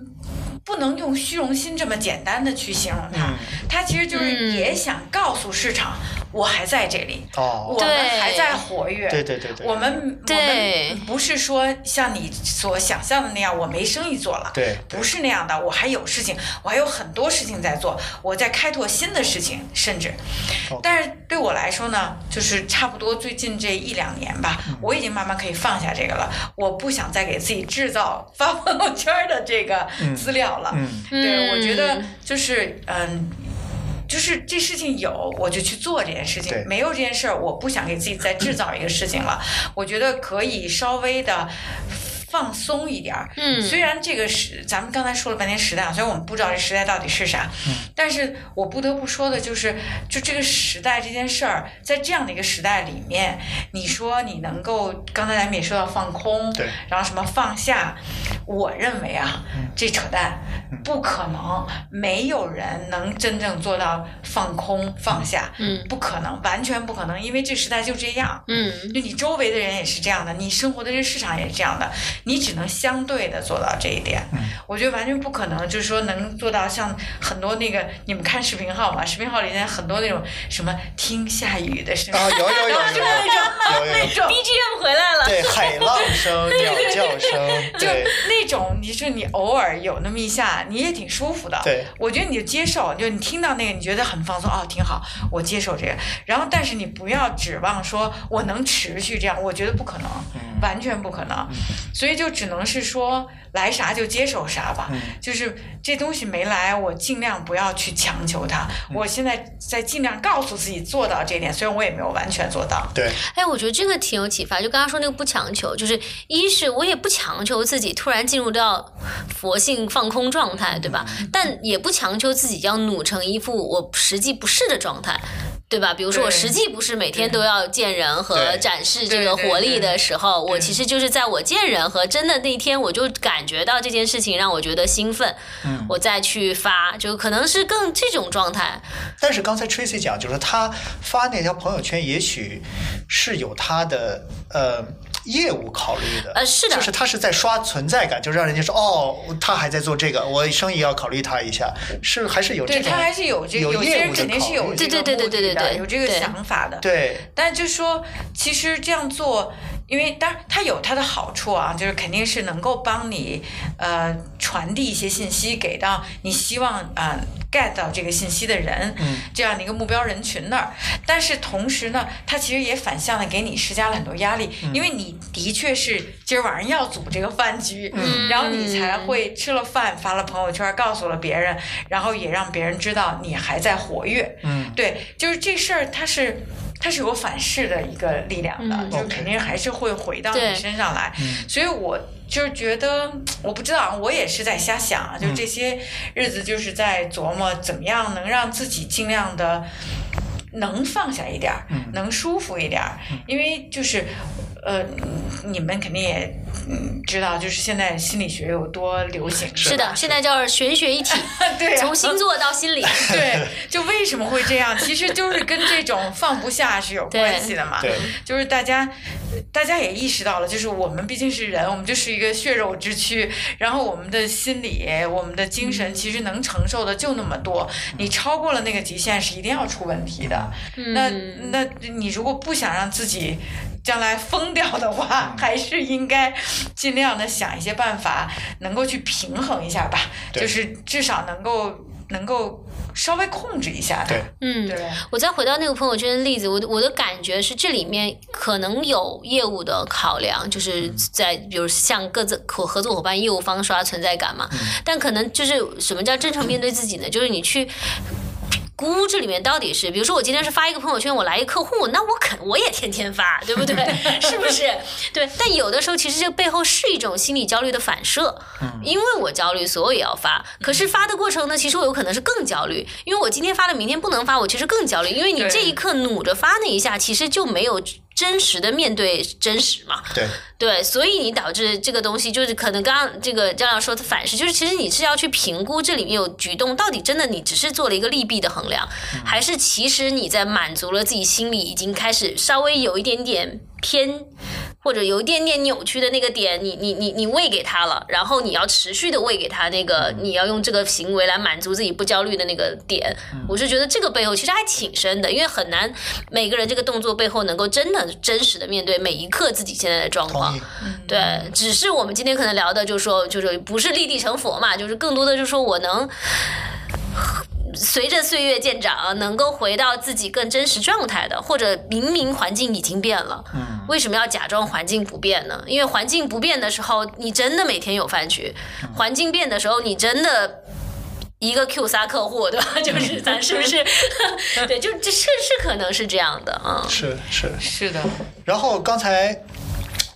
不能用虚荣心这么简单的去形容他。嗯。他其实就是嗯。也想告诉市场，我还在这里，哦，我们还在活跃。对。对对对，我们我们不是说像你所想象的那样，我没生意做了，对，不是那样的，我还有事情，我还有很多事情在做，我在开拓新的事情，甚至，但是对我来说呢，就是差不多最近这一两年吧，我已经慢慢可以放下这个了，我不想再给自己制造发朋友圈的这个资料了，嗯，对，我觉得就是嗯。就是这事情有，我就去做这件事情；没有这件事儿，我不想给自己再制造一个事情了。我觉得可以稍微的。放松一点儿，嗯，虽然这个时，咱们刚才说了半天时代，虽然我们不知道这时代到底是啥，嗯，但是我不得不说的就是，就这个时代这件事儿，在这样的一个时代里面，你说你能够，刚才咱们也说到放空，对，然后什么放下，我认为啊，这扯淡，不可能，没有人能真正做到放空放下，嗯，不可能，完全不可能，因为这时代就这样，嗯，就你周围的人也是这样的，你生活的这市场也是这样的。你只能相对的做到这一点，我觉得完全不可能，就是说能做到像很多那个你们看视频号嘛，视频号里面很多那种什么听下雨的声音，啊有 [laughs] 有有有那种那种 BGM 回来了，对海浪声、鸟叫声，[laughs] 就那种你说你偶尔有那么一下，你也挺舒服的。对，我觉得你就接受，就你听到那个你觉得很放松，哦挺好，我接受这个。然后但是你不要指望说我能持续这样，我觉得不可能，完全不可能。所以。就只能是说来啥就接受啥吧，就是这东西没来，我尽量不要去强求它。我现在在尽量告诉自己做到这点，虽然我也没有完全做到。对，哎，我觉得这个挺有启发。就刚刚说那个不强求，就是一是我也不强求自己突然进入到佛性放空状态，对吧？但也不强求自己要努成一副我实际不是的状态。对吧？比如说，我实际不是每天都要见人和展示这个活力的时候，我其实就是在我见人和真的那天，我就感觉到这件事情让我觉得兴奋，我再去发，就可能是更这种状态。但是刚才 Tracy 讲，就是他发那条朋友圈，也许是有他的呃。业务考虑的，呃，是的，就是他是在刷存在感，就让人家说哦，他还在做这个，我生意要考虑他一下，是还是有这种，对他还是有这个，有些人肯定是有这个目的的，有这个想法的，对。但就说，其实这样做。因为当然它有它的好处啊，就是肯定是能够帮你呃传递一些信息给到你希望啊 get 到这个信息的人，这样的一个目标人群那儿。但是同时呢，它其实也反向的给你施加了很多压力，因为你的确是今儿晚上要组这个饭局，然后你才会吃了饭发了朋友圈告诉了别人，然后也让别人知道你还在活跃。嗯，对，就是这事儿它是。它是有反噬的一个力量的，就肯定还是会回到你身上来。所以我就是觉得，我不知道，我也是在瞎想啊。就这些日子，就是在琢磨怎么样能让自己尽量的能放下一点儿，能舒服一点儿。因为就是，呃，你们肯定也。嗯，知道就是现在心理学有多流行。是的，现在叫玄学一体。[laughs] 对，从星座到心理。[laughs] 对，就为什么会这样？其实就是跟这种放不下是有关系的嘛。对，就是大家，大家也意识到了，就是我们毕竟是人，我们就是一个血肉之躯，然后我们的心理、我们的精神，其实能承受的就那么多。你超过了那个极限，是一定要出问题的。那那你如果不想让自己。将来疯掉的话，[laughs] 还是应该尽量的想一些办法，能够去平衡一下吧。就是至少能够能够稍微控制一下对，嗯，对。我再回到那个朋友圈的例子，我我的感觉是这里面可能有业务的考量，就是在比如像各自合合作伙伴、业务方刷存在感嘛。但可能就是什么叫真诚面对自己呢？就是你去。估这里面到底是，比如说我今天是发一个朋友圈，我来一客户，那我肯我也天天发，对不对？[laughs] 是不是？对。但有的时候其实这背后是一种心理焦虑的反射，因为我焦虑，所以也要发。可是发的过程呢，其实我有可能是更焦虑，因为我今天发了，明天不能发，我其实更焦虑，因为你这一刻努着发那一下，其实就没有。真实的面对真实嘛？对对，所以你导致这个东西就是可能刚刚这个张老师说的反噬，就是其实你是要去评估这里面有举动到底真的你只是做了一个利弊的衡量，还是其实你在满足了自己心里已经开始稍微有一点点偏或者有一点点扭曲的那个点，你你你你喂给他了，然后你要持续的喂给他那个，你要用这个行为来满足自己不焦虑的那个点。我是觉得这个背后其实还挺深的，因为很难每个人这个动作背后能够真的真实的面对每一刻自己现在的状况。对，只是我们今天可能聊的就是说，就是不是立地成佛嘛，就是更多的就是说我能。随着岁月渐长，能够回到自己更真实状态的，或者明明环境已经变了，嗯，为什么要假装环境不变呢？因为环境不变的时候，你真的每天有饭局；环境变的时候，你真的一个 Q 仨客户，对吧？[laughs] 就是咱是不是？[laughs] 对，就这是是可能是这样的啊。是是是的。然后刚才。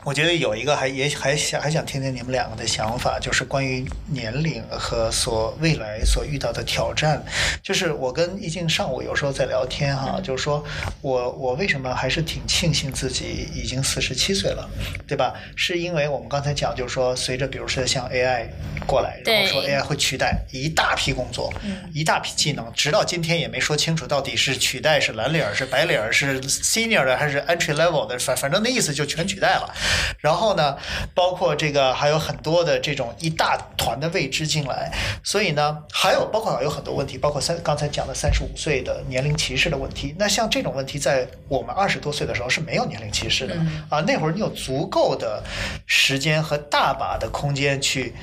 我觉得有一个还也还想还想听听你们两个的想法，就是关于年龄和所未来所遇到的挑战。就是我跟易静上午有时候在聊天哈，就是说我我为什么还是挺庆幸自己已经四十七岁了，对吧？是因为我们刚才讲，就是说随着比如说像 AI 过来，然后说 AI 会取代一大批工作，一大批技能，直到今天也没说清楚到底是取代是蓝领是白领是 senior 的还是 entry level 的，反反正那意思就全取代了。然后呢，包括这个还有很多的这种一大团的未知进来，所以呢，还有包括有很多问题，包括三刚才讲的三十五岁的年龄歧视的问题。那像这种问题，在我们二十多岁的时候是没有年龄歧视的啊，那会儿你有足够的时间和大把的空间去。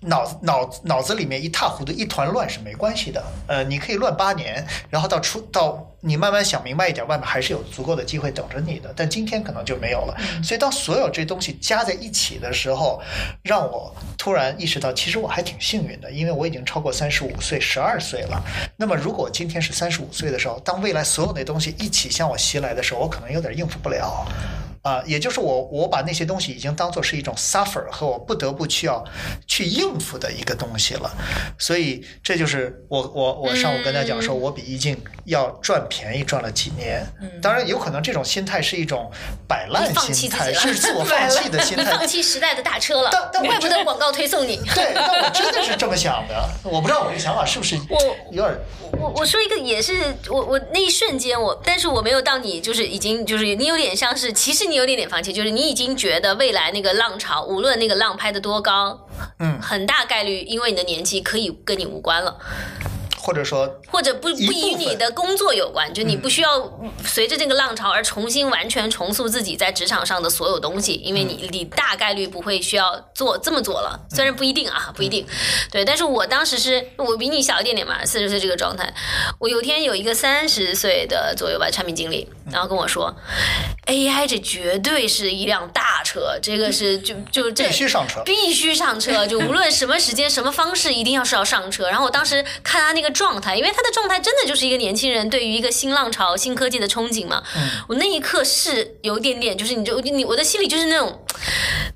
脑脑脑子里面一塌糊涂一团乱是没关系的，呃，你可以乱八年，然后到出到你慢慢想明白一点，外面还是有足够的机会等着你的。但今天可能就没有了，所以当所有这东西加在一起的时候，让我突然意识到，其实我还挺幸运的，因为我已经超过三十五岁，十二岁了。那么如果今天是三十五岁的时候，当未来所有那东西一起向我袭来的时候，我可能有点应付不了。啊，也就是我我把那些东西已经当做是一种 suffer 和我不得不去要去应付的一个东西了，所以这就是我我我上午跟他讲说，我比易静要赚便宜赚了几年。当然有可能这种心态是一一种 [laughs] 摆烂心态，是自我放弃的心态，放弃时代的大车了。但但怪不得广告推送你。对，但我真的是这么想的。[laughs] 我不知道我这想法是不是我有点。我我说一个也是我我那一瞬间我，但是我没有到你就是已经就是你有点像是其实你有点点放弃，就是你已经觉得未来那个浪潮，无论那个浪拍的多高，嗯，很大概率因为你的年纪可以跟你无关了。或者说，或者不不与你的工作有关，就你不需要随着这个浪潮而重新完全重塑自己在职场上的所有东西，因为你你大概率不会需要做这么做了，虽然不一定啊，不一定，对。但是我当时是我比你小一点点嘛，四十岁这个状态，我有天有一个三十岁的左右吧产品经理，然后跟我说，AI 这绝对是一辆大车，这个是 [laughs] 就就这必须上车，必须上车，就无论什么时间什么方式，一定要是要上车。然后我当时看他那个。状态，因为他的状态真的就是一个年轻人对于一个新浪潮、新科技的憧憬嘛。我那一刻是有一点点，就是你就你我的心里就是那种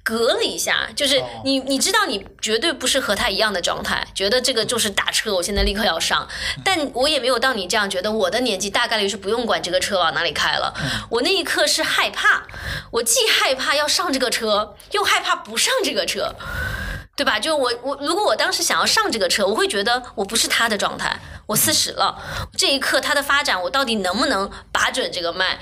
隔了一下，就是你你知道你绝对不是和他一样的状态，觉得这个就是打车，我现在立刻要上。但我也没有到你这样觉得，我的年纪大概率是不用管这个车往哪里开了。我那一刻是害怕，我既害怕要上这个车，又害怕不上这个车。对吧？就我我，如果我当时想要上这个车，我会觉得我不是他的状态，我四十了，这一刻他的发展，我到底能不能把准这个脉？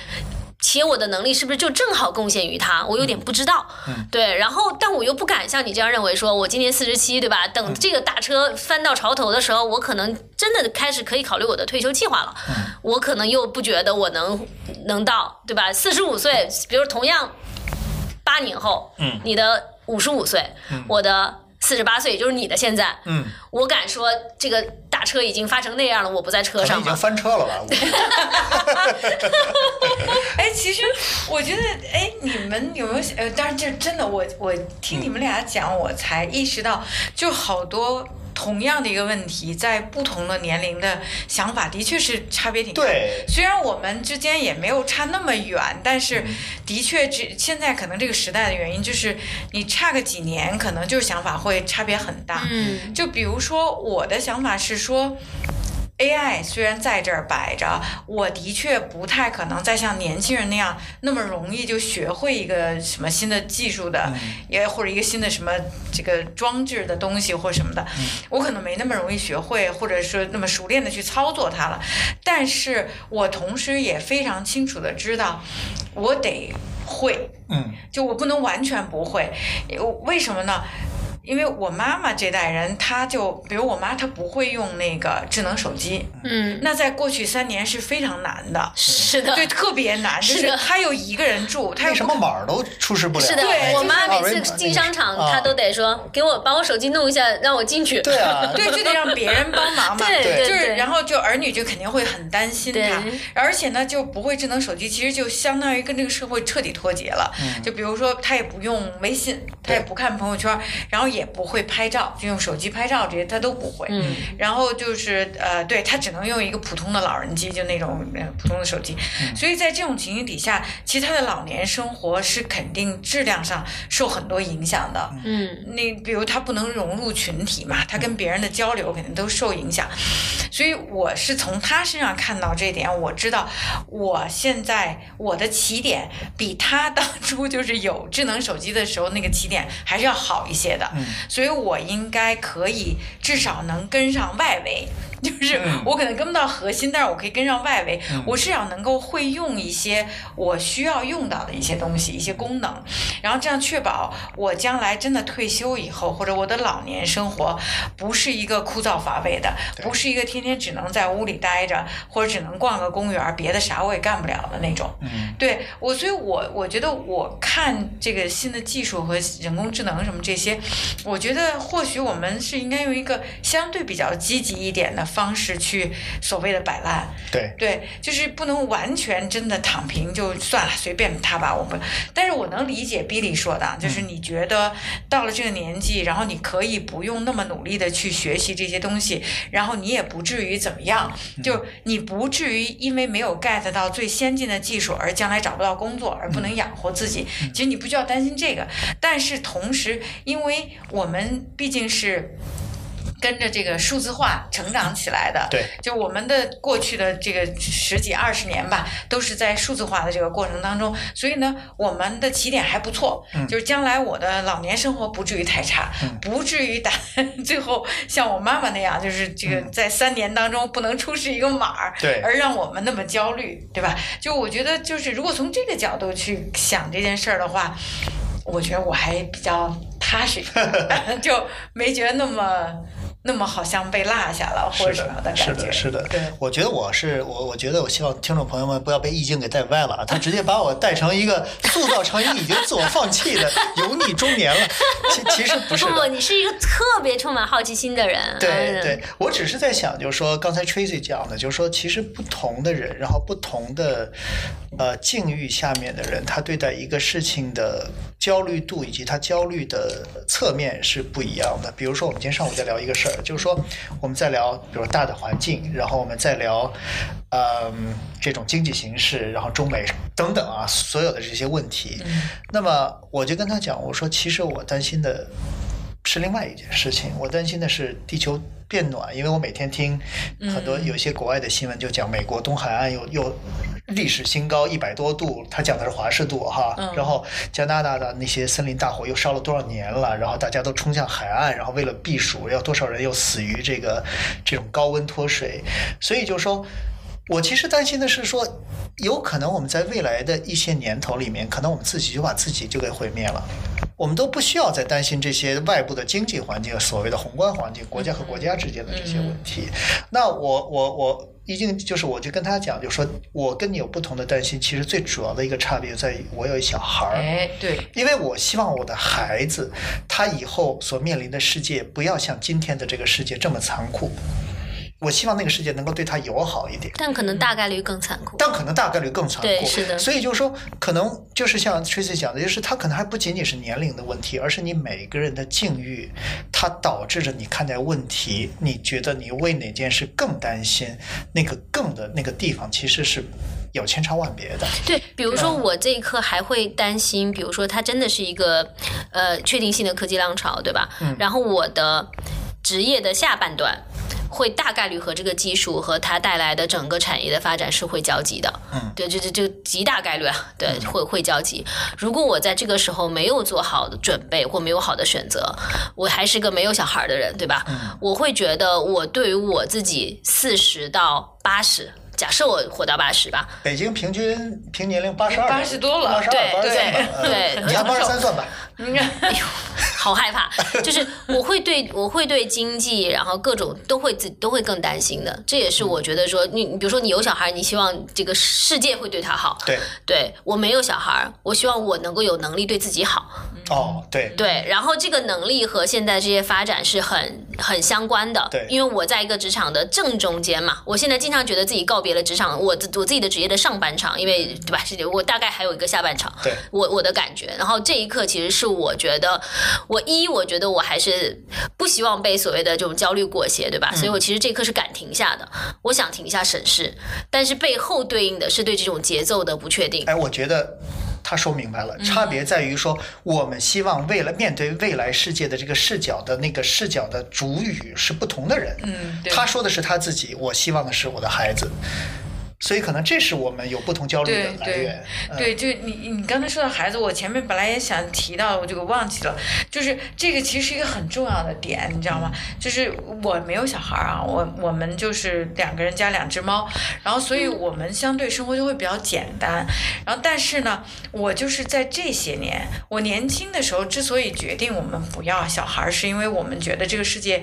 且我的能力是不是就正好贡献于他？我有点不知道。对，然后但我又不敢像你这样认为，说我今年四十七，对吧？等这个大车翻到潮头的时候，我可能真的开始可以考虑我的退休计划了。我可能又不觉得我能能到，对吧？四十五岁，比如同样八年后，嗯，你的。五十五岁，我的四十八岁，也就是你的现在。嗯，我敢说，这个大车已经发成那样了，我不在车上已经翻车了吧？[laughs] [laughs] 哎，其实我觉得，哎，你们有没有？呃，当然，这真的，我我听你们俩讲，我才意识到，就好多。同样的一个问题，在不同的年龄的想法的确是差别挺大。对，虽然我们之间也没有差那么远，但是的确，这现在可能这个时代的原因，就是你差个几年，可能就是想法会差别很大。嗯，就比如说我的想法是说。AI 虽然在这儿摆着，我的确不太可能再像年轻人那样那么容易就学会一个什么新的技术的，也或者一个新的什么这个装置的东西或什么的，我可能没那么容易学会，或者说那么熟练的去操作它了。但是我同时也非常清楚的知道，我得。会，嗯，就我不能完全不会，为什么呢？因为我妈妈这代人，她就比如我妈，她不会用那个智能手机，嗯，那在过去三年是非常难的，是的，对，特别难，[laughs] 就是她又一个人住，她什么码都出示不了。是的，对我妈每次进商场，她都得说给我把我手机弄一下，让我进去。对啊，[laughs] 对，就得让别人帮忙嘛。对对，就是然后就儿女就肯定会很担心她，而且呢就不会智能手机，其实就相当于跟这个社会彻底脱节了。就比如说她也不用微信，她也不看朋友圈，然后也不会拍。照就用手机拍照这些他都不会，嗯，然后就是呃，对他只能用一个普通的老人机，就那种普通的手机，所以在这种情形底下，其实他的老年生活是肯定质量上受很多影响的，嗯，那比如他不能融入群体嘛，他跟别人的交流肯定都受影响，所以我是从他身上看到这点，我知道我现在我的起点比他当初就是有智能手机的时候那个起点还是要好一些的，所以我。应该可以，至少能跟上外围。就是我可能跟不到核心，但是我可以跟上外围。我至少能够会用一些我需要用到的一些东西、一些功能，然后这样确保我将来真的退休以后，或者我的老年生活不是一个枯燥乏味的，不是一个天天只能在屋里待着，或者只能逛个公园，别的啥我也干不了的那种。对我，所以我我觉得我看这个新的技术和人工智能什么这些，我觉得或许我们是应该用一个相对比较积极一点的。方式去所谓的摆烂，对对，就是不能完全真的躺平就算了，随便他吧。我们，但是我能理解 Billy 说的，就是你觉得到了这个年纪，然后你可以不用那么努力的去学习这些东西，然后你也不至于怎么样，就你不至于因为没有 get 到最先进的技术而将来找不到工作而不能养活自己。其实你不需要担心这个，但是同时，因为我们毕竟是。跟着这个数字化成长起来的，对，就我们的过去的这个十几二十年吧，都是在数字化的这个过程当中，所以呢，我们的起点还不错，就是将来我的老年生活不至于太差，不至于打 [laughs] 最后像我妈妈那样，就是这个在三年当中不能出示一个码儿，对，而让我们那么焦虑，对吧？就我觉得，就是如果从这个角度去想这件事儿的话，我觉得我还比较踏实，[laughs] 就没觉得那么。那么好像被落下了，或者什么的感觉。是的，是的，对。我觉得我是我，我觉得我希望听众朋友们不要被意境给带歪了啊！[laughs] 他直接把我带成一个塑造成一个已经自我放弃的 [laughs] 油腻中年了。其其实不是。不不，你是一个特别充满好奇心的人。对对，我只是在想，就是说刚才 Tracy 讲的，就是说其实不同的人，然后不同的呃境遇下面的人，他对待一个事情的焦虑度以及他焦虑的侧面是不一样的。比如说，我们今天上午在聊一个事儿。就是说，我们在聊，比如大的环境，然后我们在聊，嗯，这种经济形势，然后中美等等啊，所有的这些问题。那么我就跟他讲，我说，其实我担心的是另外一件事情，我担心的是地球变暖，因为我每天听很多有些国外的新闻，就讲美国东海岸又又。历史新高一百多度，他讲的是华氏度哈，然后加拿大的那些森林大火又烧了多少年了，然后大家都冲向海岸，然后为了避暑，要多少人又死于这个这种高温脱水，所以就说，我其实担心的是说，有可能我们在未来的一些年头里面，可能我们自己就把自己就给毁灭了，我们都不需要再担心这些外部的经济环境、所谓的宏观环境、国家和国家之间的这些问题。那我我我。毕竟就是，我就跟他讲，就说我跟你有不同的担心，其实最主要的一个差别在于，我有一小孩儿，哎，对，因为我希望我的孩子，他以后所面临的世界不要像今天的这个世界这么残酷。我希望那个世界能够对他友好一点，但可能大概率更残酷。但可能大概率更残酷，对，是的。所以就是说，可能就是像 Tracy 讲的，就是他可能还不仅仅是年龄的问题，而是你每个人的境遇，它导致着你看待问题，你觉得你为哪件事更担心，那个更的那个地方其实是有千差万别的。对，比如说我这一刻还会担心，比如说它真的是一个呃确定性的科技浪潮，对吧？嗯。然后我的职业的下半段。会大概率和这个技术和它带来的整个产业的发展是会交集的，嗯，对，这这这极大概率啊，对，会会交集。如果我在这个时候没有做好的准备或没有好的选择，我还是个没有小孩的人，对吧？嗯，我会觉得我对于我自己四十到八十。假设我活到八十吧，北京平均平年龄八十二，八十多了，八十二、八十三吧，对，你按八十三算吧。[laughs] [laughs] 好害怕！就是我会对我会对经济，然后各种都会自都会更担心的。这也是我觉得说，你你比如说你有小孩，你希望这个世界会对他好。对，对我没有小孩，我希望我能够有能力对自己好。哦，对对，然后这个能力和现在这些发展是很很相关的。对，因为我在一个职场的正中间嘛，我现在经常觉得自己告别了职场，我我自己的职业的上半场，因为对吧？是我大概还有一个下半场。对，我我的感觉，然后这一刻其实是我觉得，我一我觉得我还是不希望被所谓的这种焦虑裹挟，对吧？所以我其实这一刻是敢停下的，我想停下审视，但是背后对应的是对这种节奏的不确定。哎，我觉得。他说明白了，差别在于说，我们希望未来面对未来世界的这个视角的那个视角的主语是不同的人。嗯，他说的是他自己，我希望的是我的孩子。所以可能这是我们有不同焦虑的来源。对，就你你刚才说到孩子，我前面本来也想提到，我就给忘记了。就是这个其实是一个很重要的点，你知道吗？就是我没有小孩啊，我我们就是两个人加两只猫，然后所以我们相对生活就会比较简单。然后但是呢，我就是在这些年，我年轻的时候之所以决定我们不要小孩，是因为我们觉得这个世界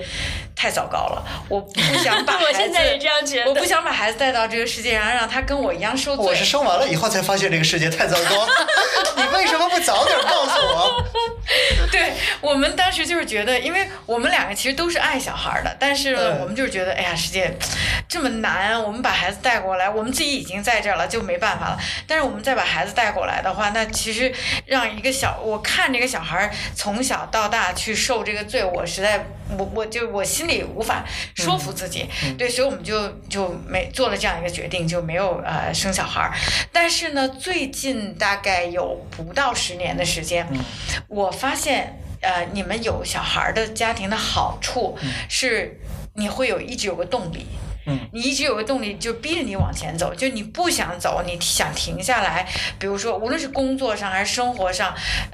太糟糕了，我不想把 [laughs] 我现在也这样觉得，我不想把孩子带到这个世界上。让他跟我一样受罪。我是生完了以后才发现这个世界太糟糕。[laughs] 你为什么不早点告诉我？[laughs] 对我们当时就是觉得，因为我们两个其实都是爱小孩的，但是，我们就是觉得，哎呀，世界这么难，我们把孩子带过来，我们自己已经在这儿了，就没办法了。但是我们再把孩子带过来的话，那其实让一个小，我看这个小孩从小到大去受这个罪，我实在，我我就我心里无法说服自己。对，所以我们就就没做了这样一个决定，就。就没有呃生小孩儿，但是呢，最近大概有不到十年的时间，我发现呃，你们有小孩儿的家庭的好处是，你会有一直有个动力。你一直有个动力，就逼着你往前走，就你不想走，你想停下来。比如说，无论是工作上还是生活上，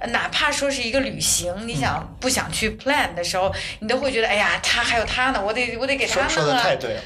哪怕说是一个旅行，你想不想去 plan 的时候，你都会觉得，哎呀，他还有他呢，我得我得给他弄啊，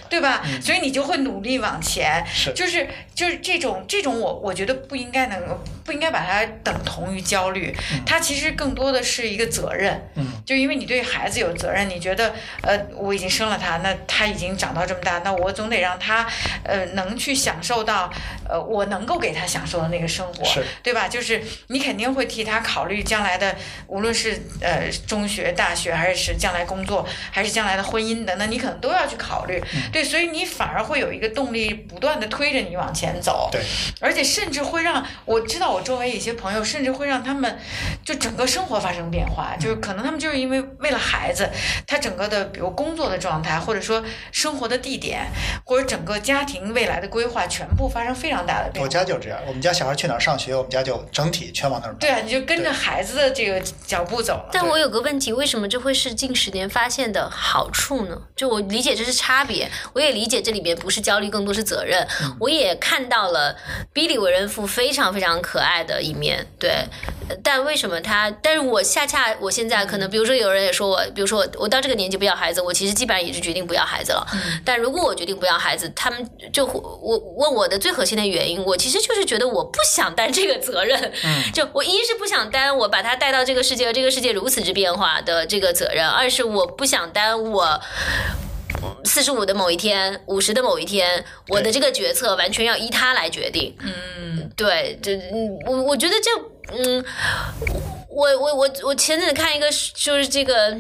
对吧？所以你就会努力往前。是，就是就是这种这种，我我觉得不应该能不应该把它等同于焦虑，它其实更多的是一个责任。嗯，就因为你对孩子有责任，你觉得呃，我已经生了他，那他已经长到这么大，那我总得让他，呃，能去享受到，呃，我能够给他享受的那个生活，对吧？就是你肯定会替他考虑将来的，无论是呃中学、大学，还是将来工作，还是将来的婚姻等等，你可能都要去考虑。对，所以你反而会有一个动力，不断的推着你往前走。对，而且甚至会让我知道，我周围一些朋友，甚至会让他们就整个生活发生变化，就是可能他们就是因为为了孩子，他整个的比如工作的状态，或者说生活的地点。或者整个家庭未来的规划全部发生非常大的变化。我家就这样，我们家小孩去哪儿上学，我们家就整体全往那儿。对啊，你就跟着孩子的这个脚步走了。但我有个问题，为什么这会是近十年发现的好处呢？就我理解这是差别，我也理解这里边不是焦虑，更多是责任。我也看到了比利为人父非常非常可爱的一面，对。但为什么他？但是我恰恰我现在可能，比如说有人也说我，比如说我我到这个年纪不要孩子，我其实基本上也是决定不要孩子了。但如果我决定不要孩子，他们就我问我的最核心的原因，我其实就是觉得我不想担这个责任。[laughs] 就我一是不想担我把他带到这个世界，这个世界如此之变化的这个责任；二是我不想担我四十五的某一天、五十的某一天，我的这个决策完全要依他来决定。嗯，对，这我我觉得这嗯，我我我我前阵子看一个就是这个。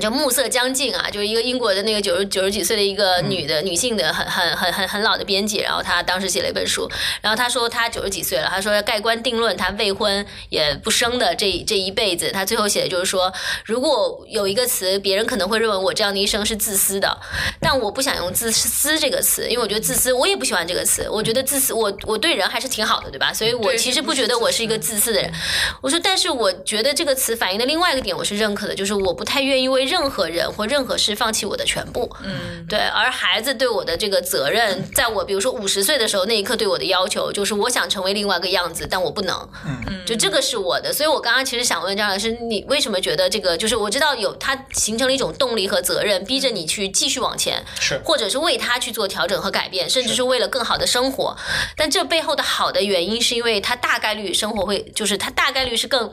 叫暮色将近啊，就是一个英国的那个九十九十几岁的一个女的女性的很很很很很老的编辑，然后她当时写了一本书，然后她说她九十几岁了，她说盖棺定论她未婚也不生的这这一辈子，她最后写的就是说，如果有一个词，别人可能会认为我这样的一生是自私的，但我不想用自私这个词，因为我觉得自私，我也不喜欢这个词，我觉得自私，我我对人还是挺好的，对吧？所以我其实不觉得我是一个自私的人。我说，但是我觉得这个词反映的另外一个点，我是认可的，就是我不太愿意为为任何人或任何事放弃我的全部。嗯，对，而孩子对我的这个责任，在我比如说五十岁的时候，那一刻对我的要求就是我想成为另外一个样子，但我不能。嗯，就这个是我的，所以我刚刚其实想问张老师，你为什么觉得这个就是我知道有他形成了一种动力和责任，逼着你去继续往前，是。或者是为他去做调整和改变，甚至是为了更好的生活。但这背后的好的原因，是因为他大概率生活会，就是他大概率是更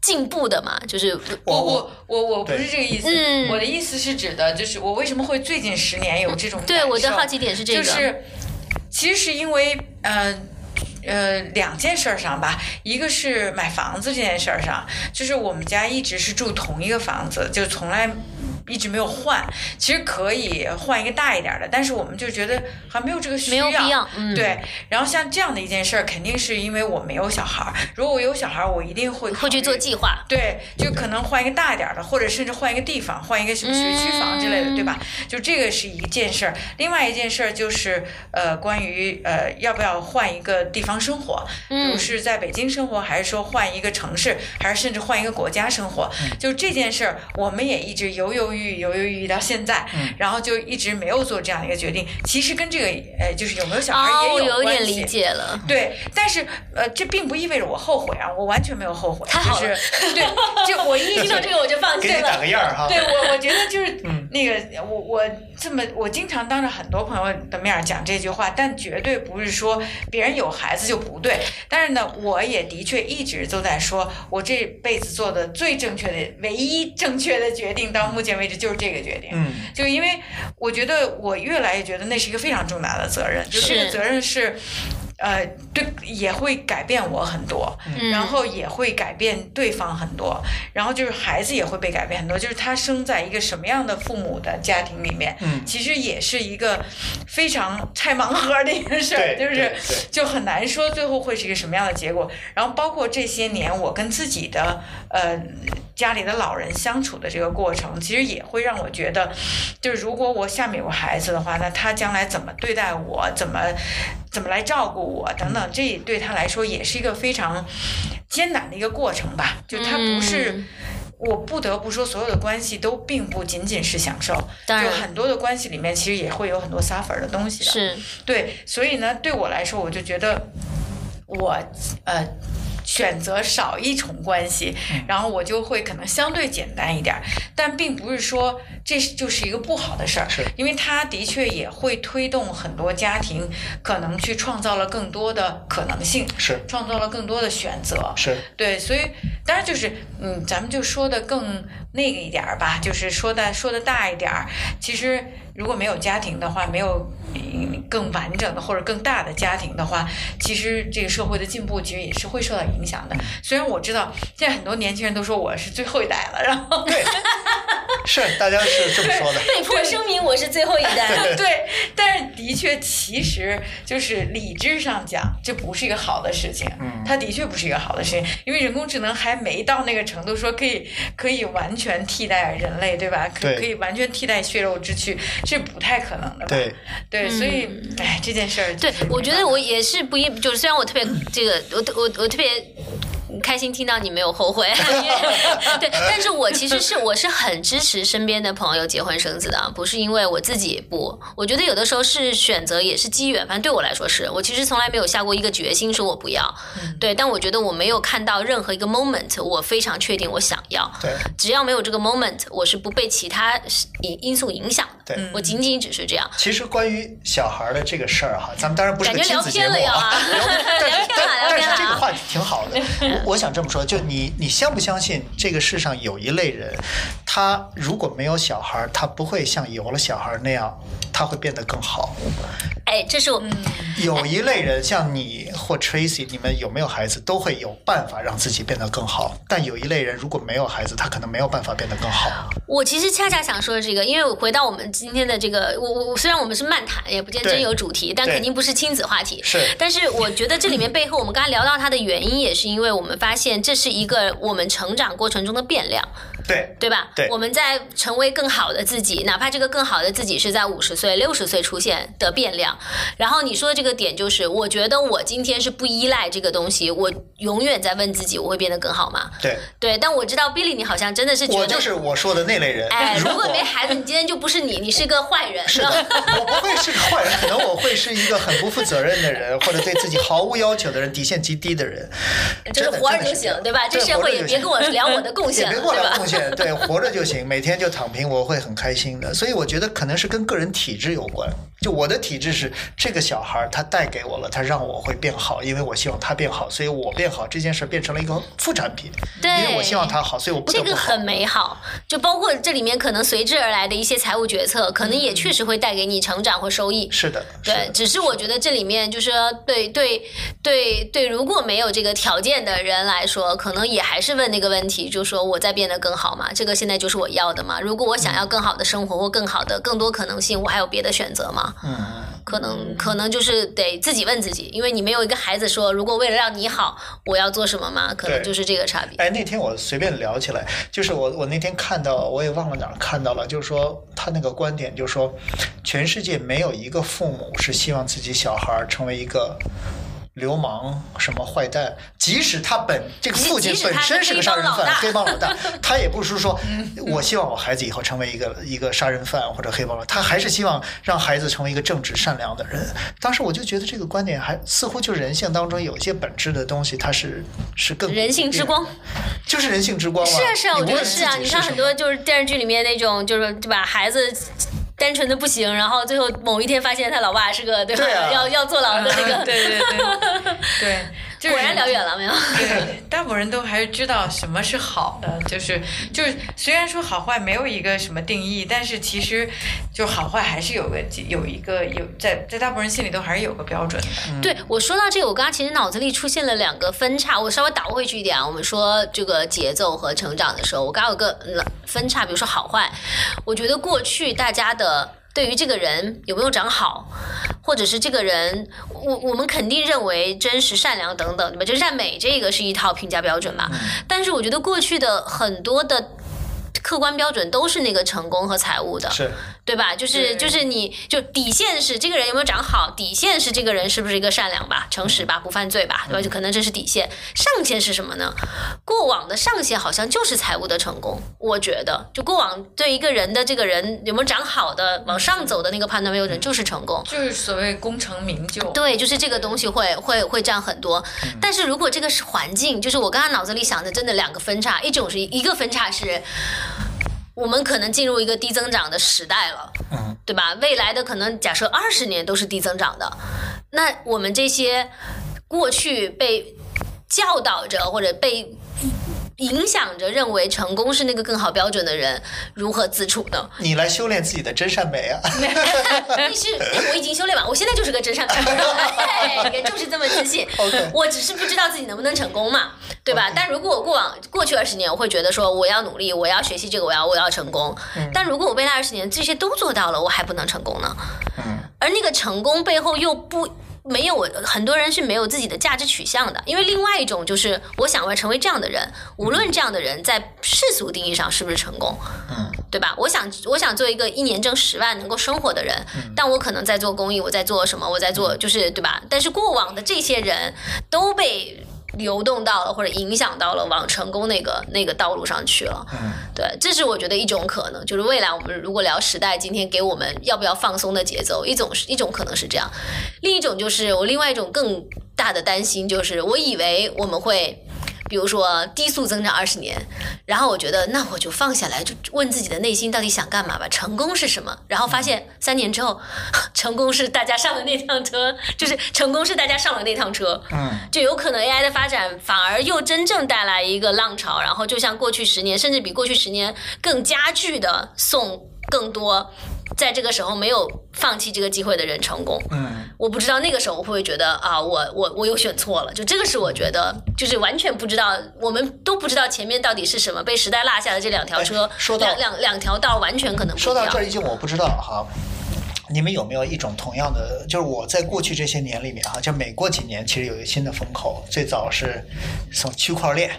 进步的嘛，就是我我。我我我不是这个意思，嗯我的意思是指的，就是我为什么会最近十年有这种对我的好奇点是这个，就是其实是因为呃。呃，两件事儿上吧，一个是买房子这件事儿上，就是我们家一直是住同一个房子，就从来一直没有换。其实可以换一个大一点儿的，但是我们就觉得还没有这个需没有必要，嗯，对，然后像这样的一件事儿，肯定是因为我没有小孩儿。如果我有小孩儿，我一定会会去做计划，对，就可能换一个大一点儿的，或者甚至换一个地方，换一个什么学区房之类的，对吧？就这个是一件事儿。另外一件事儿就是呃，关于呃要不要换一个地方生活，比如是在北京生活，还是说换一个城市，还是甚至换一个国家生活。就这件事儿，我们也一直犹犹豫豫、犹犹豫豫到现在，然后就一直没有做这样一个决定。其实跟这个呃，就是有没有小孩哦，也有关系。点理解了。对，但是呃，这并不意味着我后悔啊，我完全没有后悔。太好了就是对，就我一 [laughs] 听到这个我就放心给你打了。个样儿哈。对我，我觉得就是嗯那个，我我这么，我经常当着很多朋友的面讲这句话，但绝对不是说别人有孩子就不对。但是呢，我也的确一直都在说，我这辈子做的最正确的、唯一正确的决定，到目前为止就是这个决定。嗯，就因为我觉得我越来越觉得那是一个非常重大的责任，就这个责任是。呃，对，也会改变我很多，嗯然后也会改变对方很多，然后就是孩子也会被改变很多，就是他生在一个什么样的父母的家庭里面，嗯其实也是一个非常拆盲盒的一个事儿，对就是就很难说最后会是一个什么样的结果。然后包括这些年我跟自己的呃家里的老人相处的这个过程，其实也会让我觉得，就是如果我下面有孩子的话，那他将来怎么对待我，怎么怎么来照顾我等等，这对他来说也是一个非常艰难的一个过程吧。就他不是。嗯我不得不说，所有的关系都并不仅仅是享受，就很多的关系里面其实也会有很多 suffer 的东西的。是，对，所以呢，对我来说，我就觉得我呃选择少一重关系，然后我就会可能相对简单一点儿，但并不是说这就是一个不好的事儿是，因为它的确也会推动很多家庭可能去创造了更多的可能性，是。创造了更多的选择。是，对，所以当然就是，嗯，咱们就说的更那个一点儿吧，就是说的说的大一点儿。其实如果没有家庭的话，没有嗯更完整的或者更大的家庭的话，其实这个社会的进步其实也是会受到影响的。虽然我知道现在很多年轻人都说我是最后一代了，然后对，[laughs] 是大家是这么说的。被迫声明我是最后一代。对，但是的确，其实就是理智上讲，这不是一个好的事情。嗯它的确不是一个好的事情，因为人工智能还没到那个程度，说可以可以完全替代人类，对吧？可对可以完全替代血肉之躯，是不太可能的吧？对，对，所以，哎，这件事儿，对，我觉得我也是不一，就是虽然我特别这个，我我我特别。开心听到你没有后悔，[laughs] [laughs] 对，但是我其实是我是很支持身边的朋友结婚生子的，不是因为我自己不，我觉得有的时候是选择也是机缘，反正对我来说是我其实从来没有下过一个决心说我不要，对，但我觉得我没有看到任何一个 moment 我非常确定我想要，对，只要没有这个 moment，我是不被其他因因素影响的，对。我仅仅只是这样，其实关于小孩儿的这个事儿哈，咱们当然不是亲子节偏了呀目啊，[laughs] 聊但是聊偏了但但聊偏了。啊是这个话题挺好的。我我想这么说，就你你相不相信这个世上有一类人，他如果没有小孩，他不会像有了小孩那样，他会变得更好。哎，这是我。有一类人像你或 Tracy，你们有没有孩子都会有办法让自己变得更好，但有一类人如果没有孩子，他可能没有办法变得更好。我其实恰恰想说这个，因为我回到我们今天的这个，我我我虽然我们是漫谈，也不见真有主题，但肯定不是亲子话题。是但是我觉得这里面背后，我们刚才聊到它的原因，也是因为我们发现这是一个我们成长过程中的变量。对对吧？对，我们在成为更好的自己，哪怕这个更好的自己是在五十岁、六十岁出现的变量。然后你说的这个点就是，我觉得我今天是不依赖这个东西，我永远在问自己，我会变得更好吗？对对，但我知道 Billy，你好像真的是觉得我就是我说的那类人。哎，如果没孩子，你今天就不是你，你是个坏人。是的，我不会是个坏人，可能我会是一个很不负责任的人，或者对自己毫无要求的人，底线极低的人。就是活着就行，对吧？这社会也别跟我聊我的贡献了，[laughs] 对吧？贡献，对，活着就行，每天就躺平，我会很开心的。所以我觉得可能是跟个人体质有关。就我的体质是，这个小孩他带给我了，他让我会变好，因为我希望他变好，所以我变好这件事变成了一个副产品。对，因为我希望他好，所以我不这个很美好。就包括这里面可能随之而来的一些财务决策，可能也确实会带给你成长或收益。是的，对。只是我觉得这里面就是对对对对，如果没有这个条件的人来说，可能也还是问那个问题，就说我在变得更好嘛？这个现在就是我要的嘛？如果我想要更好的生活或更好的更多可能性，我还有别的选择吗？嗯。可能可能就是得自己问自己，因为你没有一个孩子说，如果为了让你好，我要做什么吗？可能就是这个差别。哎，那天我随便聊起来，就是我我那天看到，我也忘了哪儿看到了，就是说他那个观点，就是说，全世界没有一个父母是希望自己小孩成为一个。流氓什么坏蛋？即使他本这个父亲本身是个杀人犯、黑帮老大，[laughs] 他也不是说我希望我孩子以后成为一个一个杀人犯或者黑帮老大，他还是希望让孩子成为一个正直善良的人。当时我就觉得这个观点还似乎就人性当中有一些本质的东西，它是是更人性之光，就是人性之光嘛。是啊是啊，我觉得是啊。你看很多就是电视剧里面那种，就是对吧？孩子。单纯的不行，然后最后某一天发现他老爸是个对吧？要要坐牢的那个，对对对对。[laughs] 果然聊远了没有？对，大部分人都还是知道什么是好的，就是就是，虽然说好坏没有一个什么定义，但是其实就好坏还是有个有一个有在在大部分人心里都还是有个标准的。对我说到这个，我刚刚其实脑子里出现了两个分叉，我稍微倒回去一点啊。我们说这个节奏和成长的时候，我刚有个分叉，比如说好坏，我觉得过去大家的。对于这个人有没有长好，或者是这个人，我我们肯定认为真实、善良等等，对吧？就赞美这个是一套评价标准嘛。但是我觉得过去的很多的。客观标准都是那个成功和财务的，是，对吧？就是就是你就底线是这个人有没有长好，底线是这个人是不是一个善良吧、诚实吧、不犯罪吧，对吧？就可能这是底线。上限是什么呢？过往的上限好像就是财务的成功。我觉得，就过往对一个人的这个人有没有长好的往上走的那个判断标准就是成功，就是所谓功成名就。对，就是这个东西会会会占很多。但是如果这个是环境，就是我刚刚脑子里想的，真的两个分叉，一种是一个分叉是。我们可能进入一个低增长的时代了，嗯，对吧？未来的可能假设二十年都是低增长的，那我们这些过去被教导着或者被。影响着认为成功是那个更好标准的人如何自处呢？你来修炼自己的真善美啊！[laughs] 你是我已经修炼完，我现在就是个真善美，[laughs] 就是这么自信。我只是不知道自己能不能成功嘛，对吧？但如果我过往过去二十年，我会觉得说我要努力，我要学习这个，我要我要成功。但如果我未来二十年这些都做到了，我还不能成功呢？嗯，而那个成功背后又不。没有，很多人是没有自己的价值取向的，因为另外一种就是我想要成为这样的人，无论这样的人在世俗定义上是不是成功，嗯，对吧？我想，我想做一个一年挣十万能够生活的人，但我可能在做公益，我在做什么？我在做，就是对吧？但是过往的这些人都被。流动到了或者影响到了往成功那个那个道路上去了，嗯，对，这是我觉得一种可能，就是未来我们如果聊时代，今天给我们要不要放松的节奏，一种是一种可能是这样，另一种就是我另外一种更大的担心就是，我以为我们会。比如说低速增长二十年，然后我觉得那我就放下来，就问自己的内心到底想干嘛吧。成功是什么？然后发现三年之后，[laughs] 成功是大家上的那趟车，就是成功是大家上了那趟车。嗯，就有可能 AI 的发展反而又真正带来一个浪潮，然后就像过去十年，甚至比过去十年更加剧的送更多。在这个时候没有放弃这个机会的人成功，嗯，我不知道那个时候我会不会觉得啊，我我我又选错了，就这个是我觉得就是完全不知道，我们都不知道前面到底是什么，被时代落下的这两条车，两两两条道完全可能不说到这儿已经我不知道哈，你们有没有一种同样的，就是我在过去这些年里面哈，就每过几年其实有一个新的风口，最早是从区块链，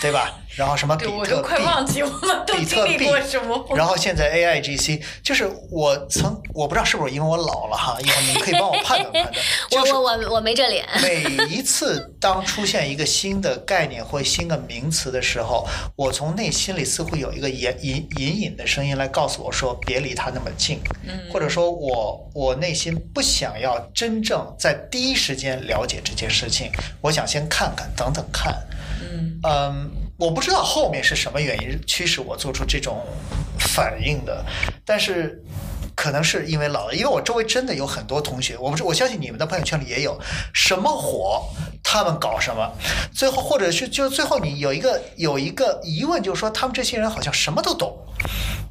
对吧？然后什么比快币，忘记我们都比特币经历过什么。然后现在 AIGC，就是我曾我不知道是不是因为我老了哈，一会儿你们可以帮我判断判断，[laughs] 我就是我我我没这脸。每一次当出现一个新的概念或新的名词的时候，我从内心里似乎有一个隐隐隐隐的声音来告诉我说，别离它那么近，或者说我我内心不想要真正在第一时间了解这件事情，我想先看看，等等看。嗯嗯，我不知道后面是什么原因驱使我做出这种反应的，但是可能是因为老了，因为我周围真的有很多同学，我不是我相信你们的朋友圈里也有，什么火他们搞什么，最后或者是就最后你有一个有一个疑问，就是说他们这些人好像什么都懂。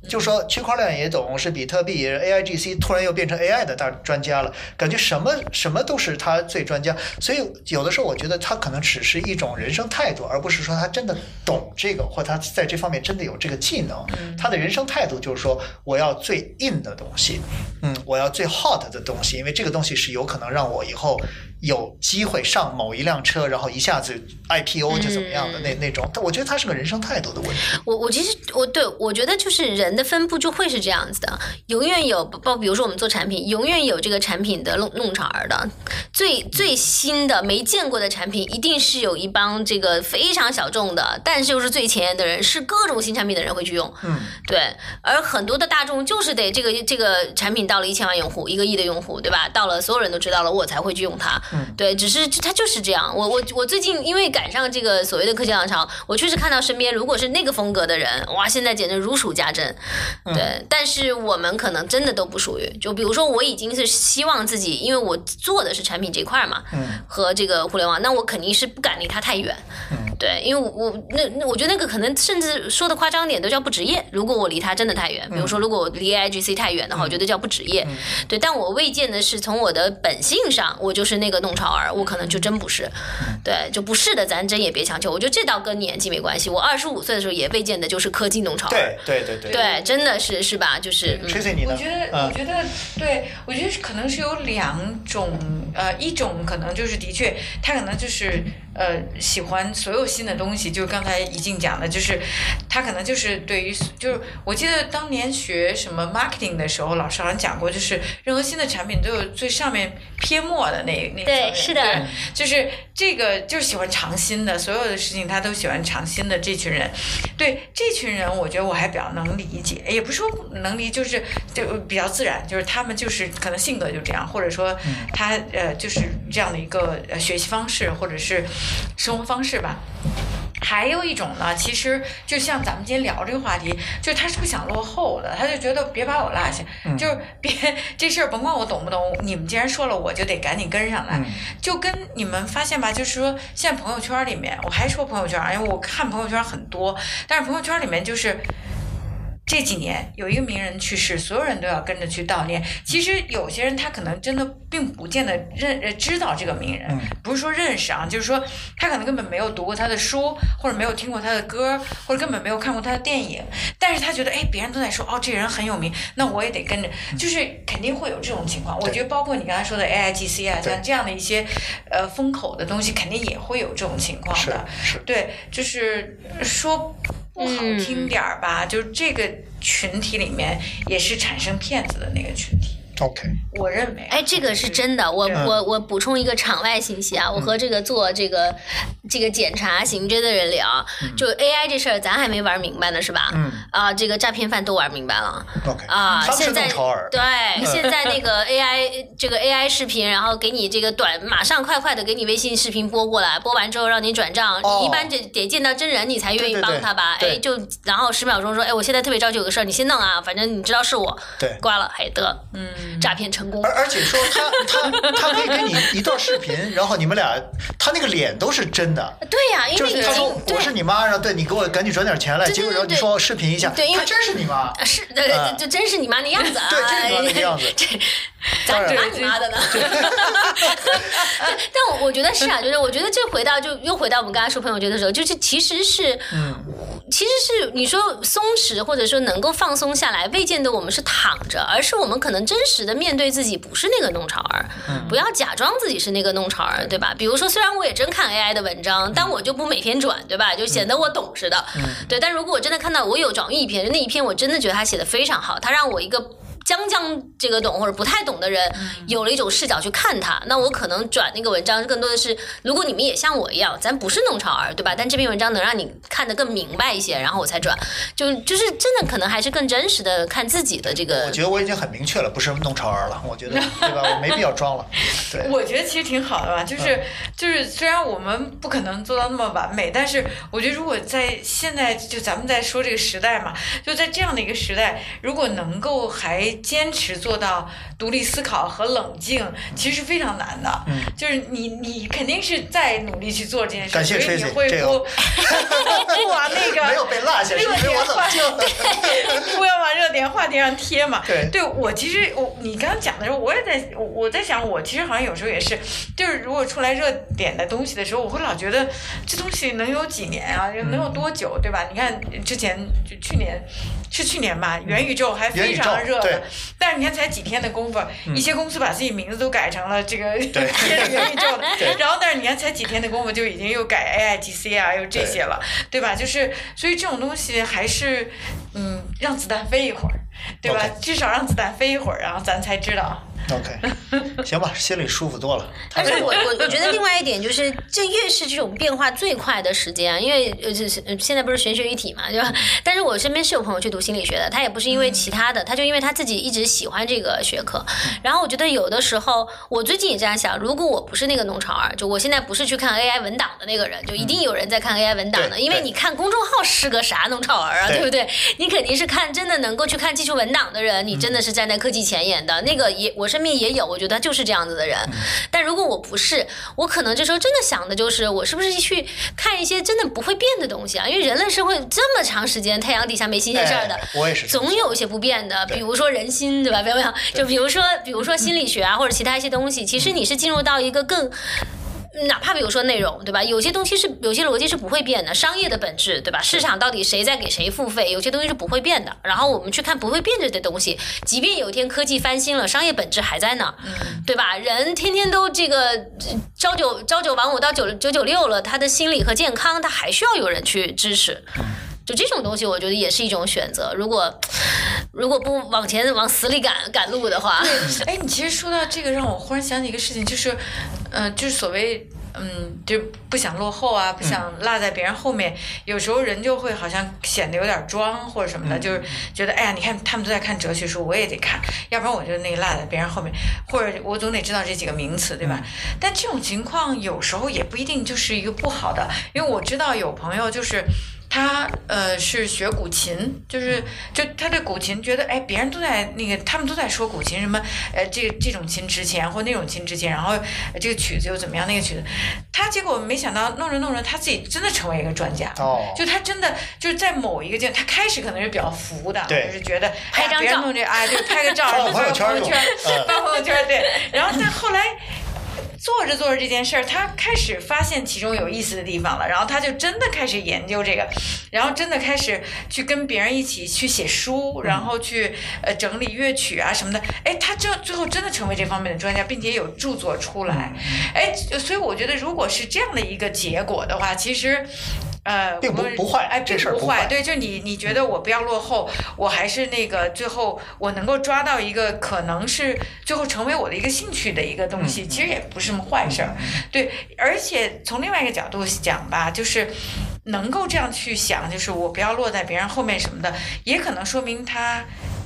就说区块链也懂，是比特币，AIGC 突然又变成 AI 的大专家了，感觉什么什么都是他最专家，所以有的时候我觉得他可能只是一种人生态度，而不是说他真的懂这个，或他在这方面真的有这个技能。他的人生态度就是说，我要最 in 的东西，嗯，我要最 hot 的东西，因为这个东西是有可能让我以后有机会上某一辆车，然后一下子 IPO 就怎么样的那那种。但我觉得他是个人生态度的问题。我我其实我对我觉得就是人的分布就会是这样子的，永远有包比如说我们做产品，永远有这个产品的弄弄潮儿的，最最新的没见过的产品，一定是有一帮这个非常小众的，但是又是最前沿的人，是各种新产品的人会去用。嗯，对，而很多的大众就是得这个这个产品到了一千万用户，一个亿的用户，对吧？到了所有人都知道了，我才会去用它。嗯，对，只是它就是这样。我我我最近因为赶上这个所谓的科技浪潮，我确实看到身边如果是那个风格的人，哇，现在简直如数家珍。对，但是我们可能真的都不属于。就比如说，我已经是希望自己，因为我做的是产品这块嘛，嗯和这个互联网，那我肯定是不敢离它太远。嗯对，因为我我那那我觉得那个可能甚至说的夸张点都叫不职业。如果我离它真的太远，比如说如果我离 AIGC 太远的话，我觉得叫不职业。对，但我未见的是从我的本性上，我就是那个弄潮儿，我可能就真不是。对，就不是的，咱真也别强求。我觉得这倒跟年纪没关系。我二十五岁的时候也未见的就是科技弄潮儿。对对对对。对，真的是是吧？就是。嗯 Tracy 你呢？我觉得，嗯我觉得，对我觉得可能是有两种，呃，一种可能就是的确，他可能就是呃喜欢所有新的东西，就是刚才已经讲的，就是他可能就是对于，就是我记得当年学什么 marketing 的时候，老师好像讲过，就是任何新的产品都有最上面撇末的那那对面是的。对就是这个就是喜欢尝新的，所有的事情他都喜欢尝新的这群人，对这群人，我觉得我还比较能理解，也不是说能理，就是就比较自然，就是他们就是可能性格就这样，或者说他呃就是这样的一个呃学习方式或者是生活方式吧。还有一种呢，其实就像咱们今天聊这个话题，就是他是不想落后的，他就觉得别把我落下，就是别 [laughs] 这事儿甭管我懂不懂，你们既然说了，我就得赶紧跟上来。嗯就跟你们发现吧，就是说现在朋友圈里面，我还说朋友圈，因为我看朋友圈很多，但是朋友圈里面就是。这几年有一个名人去世，所有人都要跟着去悼念。其实有些人他可能真的并不见得认呃知道这个名人，嗯不是说认识啊，就是说他可能根本没有读过他的书，或者没有听过他的歌，或者根本没有看过他的电影。但是他觉得，哎，别人都在说，哦，这人很有名，那我也得跟着，就是肯定会有这种情况。我觉得包括你刚才说的 AIGC 啊，像这样的一些呃风口的东西，肯定也会有这种情况是的。是，对，就是说不好听点儿吧，就是这个群体里面也是产生骗子的那个群体，OK，我认为啊。哎，这个是真的。我我我补充一个场外信息啊，我和这个做这个这个检查刑侦的人聊，就 AI 这事儿，咱还没玩明白呢，是吧？嗯啊，这个诈骗犯都玩明白了。OK，啊，他们是现在对，现在那个 AI 这个 AI 视频，然后给你这个短，马上快快的给你微信视频播过来，播完之后让你转账，哦一般得得见到真人你才愿意对对对帮他吧？对哎，就然后十秒钟说，哎，我现在特别着急有个事儿，你先弄啊，反正你知道是我，对挂了，还得，嗯，诈骗成功而。而且说他他他可以给你一段视频，然后你们俩他那个脸都是真的。对呀、因为已就是他说我是你妈，然后对你给我赶紧转点钱来，结果然后你说视频一下，对因为他真是你妈，啊是，对，啊就真是你妈那样子啊！对真是你妈那个样子 [laughs] 这当然咱你妈你妈的呢？对 [laughs] 但我我觉得是啊，就是我觉得这回到就又回到我们刚才说朋友圈的时候，就是其实是，嗯其实是你说松弛，或者说能够放松下来，未见得我们是躺着，而是我们可能真实的面对自己，不是那个弄潮儿，不要假装自己是那个弄潮儿，对吧？比如说，虽然我也真看 AI 的文章，但我就不每天转，对吧？就显得我懂似的，对。但如果我真的看到我有转译一篇，那一篇我真的觉得他写的非常好，他让我一个。将将这个懂或者不太懂的人，有了一种视角去看它，那我可能转那个文章更多的是，如果你们也像我一样，咱不是弄潮儿，对吧？但这篇文章能让你看得更明白一些，然后我才转，就就是真的可能还是更真实的看自己的这个。我觉得我已经很明确了，不是弄潮儿了，我觉得 [laughs] 对吧？我没必要装了。对，我觉得其实挺好的吧，就是就是虽然我们不可能做到那么完美，但是我觉得如果在现在就咱们在说这个时代嘛，就在这样的一个时代，如果能够还。坚持做到独立思考和冷静，其实是非常难的。嗯，就是你，你肯定是在努力去做这件事，所以你会不 [laughs] 不往那个 [laughs] 没有被落下，[laughs] 热点话题，不要往热点话题上贴嘛。对，对我其实我你刚刚讲的时候，我也在我在想，我其实好像有时候也是，就是如果出来热点的东西的时候，我会老觉得这东西能有几年啊？能有多久？对吧？你看之前就去年是去年吧，元宇宙还非常热的。但是你看，才几天的功夫，一些公司把自己名字都改成了这个贴着 [laughs] 元宇宙的，然后但是你看，才几天的功夫就已经又改 A I G C 啊，又这些了，对吧？就是所以这种东西还是嗯，让子弹飞一会儿，对吧？至少让子弹飞一会儿，然后咱才知道。OK，[laughs] 行吧，心里舒服多了。而且我我我觉得 [laughs] 另外一点就是，这越是这种变化最快的时间，因为呃，现在不是玄学一体嘛，对吧？但是我身边是有朋友去读心理学的，他也不是因为其他的，他就因为他自己一直喜欢这个学科。然后我觉得有的时候，我最近也这样想，如果我不是那个弄潮儿，就我现在不是去看 AI 文档的那个人，就一定有人在看 AI 文档的，因为你看公众号是个啥弄潮儿啊，对不对？你肯定是看真的能够去看技术文档的人，你真的是站在科技前沿的那个也我是。身边也有，我觉得就是这样子的人。但如果我不是，我可能这时候真的想的就是，我是不是去看一些真的不会变的东西啊？因为人类社会这么长时间，太阳底下没新鲜事儿的，我也是，总有一些不变的。比如说人心，对吧？没有没有，就比如说，比如说心理学啊，或者其他一些东西，其实你是进入到一个更。哪怕比如说内容，对吧？有些东西是有些逻辑是不会变的，商业的本质，对吧？市场到底谁在给谁付费？有些东西是不会变的。然后我们去看不会变着的东西，即便有一天科技翻新了，商业本质还在那，对吧？人天天都这个朝九朝九晚五到九九九六了，他的心理和健康，他还需要有人去支持。就这种东西，我觉得也是一种选择。如果如果不往前往死里赶赶路的话，哎，你其实说到这个，让我忽然想起一个事情，就是，呃，就是所谓，嗯，就不想落后啊，不想落在别人后面。有时候人就会好像显得有点装或者什么的，就是觉得，哎呀，你看他们都在看哲学书，我也得看，要不然我就那个落在别人后面，或者我总得知道这几个名词，对吧？但这种情况有时候也不一定就是一个不好的，因为我知道有朋友就是。他呃是学古琴，就是就他对古琴觉得哎，别人都在那个，他们都在说古琴什么，呃，这这种琴值钱或那种琴值钱，然后这个曲子又怎么样，那个曲子，他结果没想到弄着弄着，他自己真的成为一个专家。哦。就他真的就是在某一个阶段，他开始可能是比较浮的，就是觉得拍张照，哎，对，拍个照，[laughs] 发朋友圈，发朋友圈，对，然后但后来。做着做着这件事儿，他开始发现其中有意思的地方了，然后他就真的开始研究这个，然后真的开始去跟别人一起去写书，然后去呃整理乐曲啊什么的。哎，他这最后真的成为这方面的专家，并且有著作出来。哎，所以我觉得，如果是这样的一个结果的话，其实。呃，并不不坏，哎，并不坏，对，就你你觉得我不要落后，我还是那个最后我能够抓到一个可能是最后成为我的一个兴趣的一个东西，其实也不是什么坏事儿，对，而且从另外一个角度讲吧，就是能够这样去想，就是我不要落在别人后面什么的，也可能说明他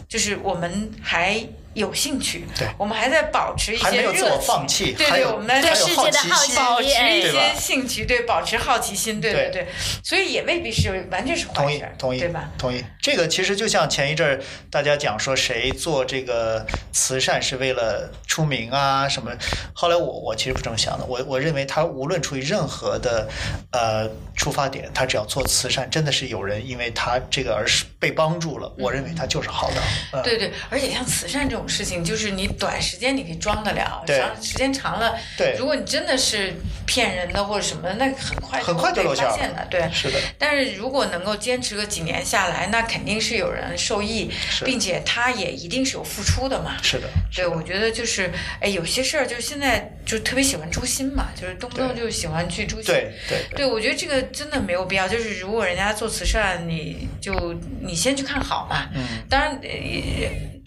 就是我们还。有兴趣，对，我们还在保持一些热情，对对，我们对世界的好奇，保持一些兴趣，对，保持好奇心，对对对，所以也未必是完全是坏事，同意，对吧？同意。这个其实就像前一阵儿大家讲说谁做这个慈善是为了出名啊什么，后来我我其实不这么想的，我我认为他无论出于任何的呃出发点，他只要做慈善，真的是有人因为他这个而是被帮助了，我认为他就是好的。对对，而且像慈善这种。种事情，就是你短时间你可以装得了，对长时间长了，对如果你真的是骗人的或者什么的，那很快很快就被露馅了发现的，对。是的，但是如果能够坚持个几年下来，那肯定是有人受益，并且他也一定是有付出的嘛。是的，对，我觉得就是，哎，有些事儿就是现在就特别喜欢诛心嘛，就是动不动就喜欢去诛心。对对对，我觉得这个真的没有必要。就是如果人家做慈善，你就你先去看好嘛。嗯，当然，呃，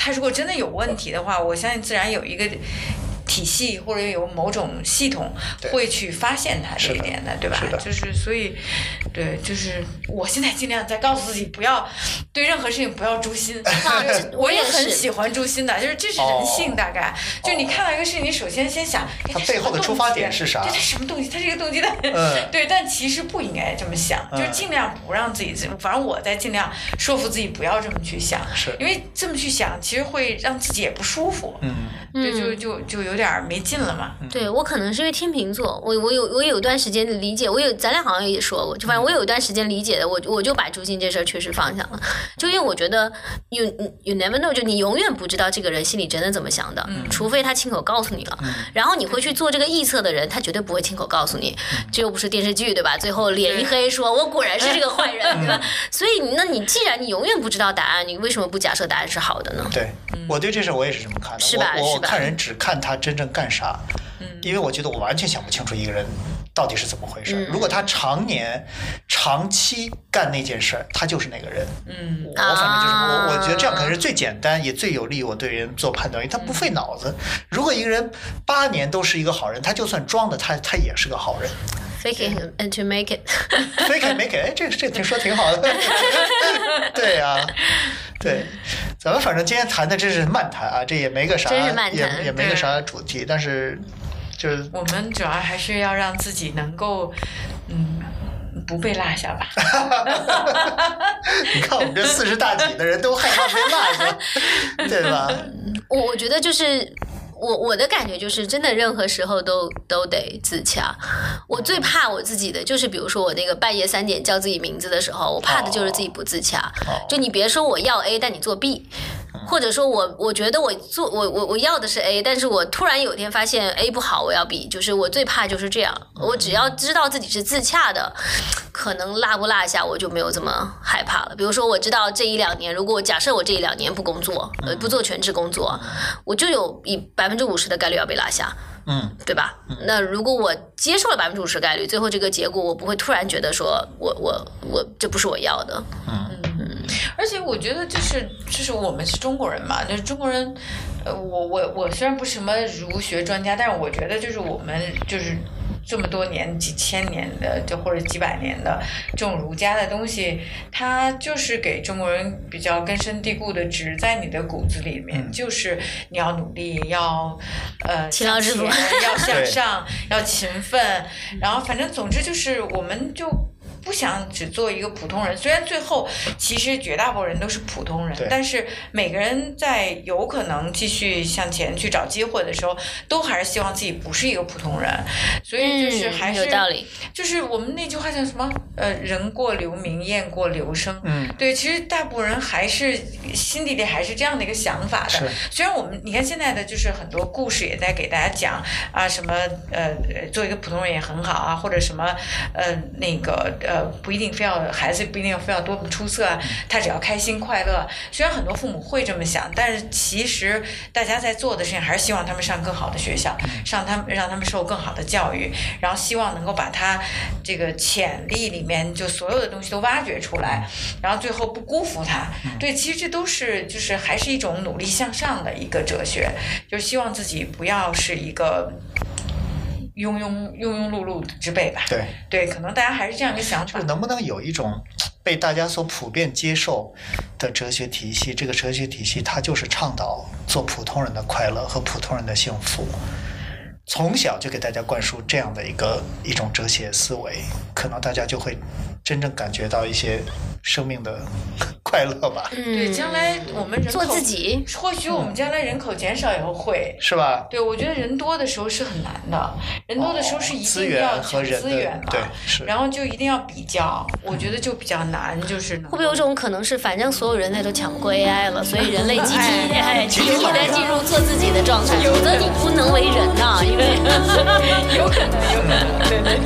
他如果真的有问题的话，我相信自然有一个体系或者有某种系统会去发现它这一点的，对吧？是？就是所以，对，就是我现在尽量在告诉自己不要对任何事情不要诛心。[laughs] 就是我也是。很喜欢诛心的，就是这是人性，大概、就你看到一个事情，你首先先想，哎它背后的出发点是啥？对，它什么动机？它这个动机的，嗯。对，但其实不应该这么想，就尽量不让自己，反正我在尽量说服自己不要这么去想，是。因为这么去想，其实会让自己也不舒服，嗯。对，就嗯。就就有点没劲了嘛。对我可能是因为天秤座，我我有我有一段时间理解，我有咱俩好像也说过，就反正我有一段时间理解的，我我就把诛心这事儿确实放下了，就因为我觉得 you you never know，就你永远不知道这个人心里真的怎么想的，除非他亲口告诉你了，然后你会去做这个臆测的人，他绝对不会亲口告诉你，这又不是电视剧对吧？最后脸一黑说，我果然是这个坏人 [laughs] 对吧？所以那你既然你永远不知道答案，你为什么不假设答案是好的呢？对，我对这事儿我也是这么看的。是吧是吧我我看人只看他真正干啥，因为我觉得我完全想不清楚一个人到底是怎么回事。嗯如果他常年、长期干那件事儿，他就是那个人。嗯，我反正就是我，我觉得这样可能啊是最简单也最有利于我对人做判断，因为他不费脑子。如果一个人八年都是一个好人，他就算装的，他他也是个好人。Fake it and to make it，fake it [laughs] make it，哎，这这挺说挺好的。[laughs] 对呀、对，咱们反正今天谈的这是漫谈啊，这也没个啥，也也没个啥主题，但是就是我们主要还是要让自己能够，嗯，不被落下吧。[laughs] [laughs] 你看我们这四十大几的人都害怕被落下，对吧？我我觉得就是。我我的感觉就是，真的任何时候都都得自洽。我最怕我自己的就是，比如说我那个半夜三点叫自己名字的时候，我怕的就是自己不自洽。哦就你别说我要 A，但你做 B，或者说我我觉得我做我我我要的是 A，但是我突然有一天发现 A 不好，我要 B，就是我最怕就是这样。我只要知道自己是自洽的，可能落不落下我就没有这么害怕了。比如说我知道这一两年，如果假设我这一两年不工作，呃，不做全职工作，我就有一百分之五十的概率要被落下。嗯，对吧？那如果我接受了百分之五十概率，最后这个结果我不会突然觉得说我我我这不是我要的。而且我觉得就是就是我们是中国人嘛，就是中国人，呃，我我我虽然不是什么儒学专家，但是我觉得就是我们就是这么多年几千年的，就或者几百年的这种儒家的东西，它就是给中国人比较根深蒂固的植在你的骨子里面，嗯。就是你要努力，要呃勤劳致富要向 [laughs] 上，要勤奋，然后反正总之就是我们就。不想只做一个普通人，虽然最后其实绝大部分人都是普通人，但是每个人在有可能继续向前去找机会的时候，都还是希望自己不是一个普通人，所以就是还是、嗯有道理。就是我们那句话叫什么？呃，人过留名，雁过留声。嗯，对，其实大部分人还是心底里还是这样的一个想法的是。虽然我们你看现在的就是很多故事也在给大家讲啊，什么呃，做一个普通人也很好啊，或者什么呃那个呃不一定非要孩子不一定非要多么出色啊，他只要开心快乐。虽然很多父母会这么想，但是其实大家在做的事情还是希望他们上更好的学校，上他们让他们受更好的教育，然后希望能够把他这个潜力里面就所有的东西都挖掘出来，然后最后不辜负他。对，其实这都是就是还是一种努力向上的一个哲学，就是希望自己不要是一个庸庸庸庸碌碌之辈吧。对，对，可能大家还是这样一个想法。能不能有一种被大家所普遍接受的哲学体系？这个哲学体系它就是倡导做普通人的快乐和普通人的幸福。从小就给大家灌输这样的一个一种哲学思维，可能大家就会真正感觉到一些生命的 [laughs] 快乐吧。对，将来我们人口做自己，或许我们将来人口减少以后会，是吧？对，我觉得人多的时候是很难的，人多的时候是一定要抢资源嘛，对，是，然后就一定要比较，我觉得就比较难，就是会不会有种可能是，反正所有人类都抢不过 AI 了，所以人类集体哎集体在进入做自己的状态，否则你无能为人呐，因为有可能，有可能，对对。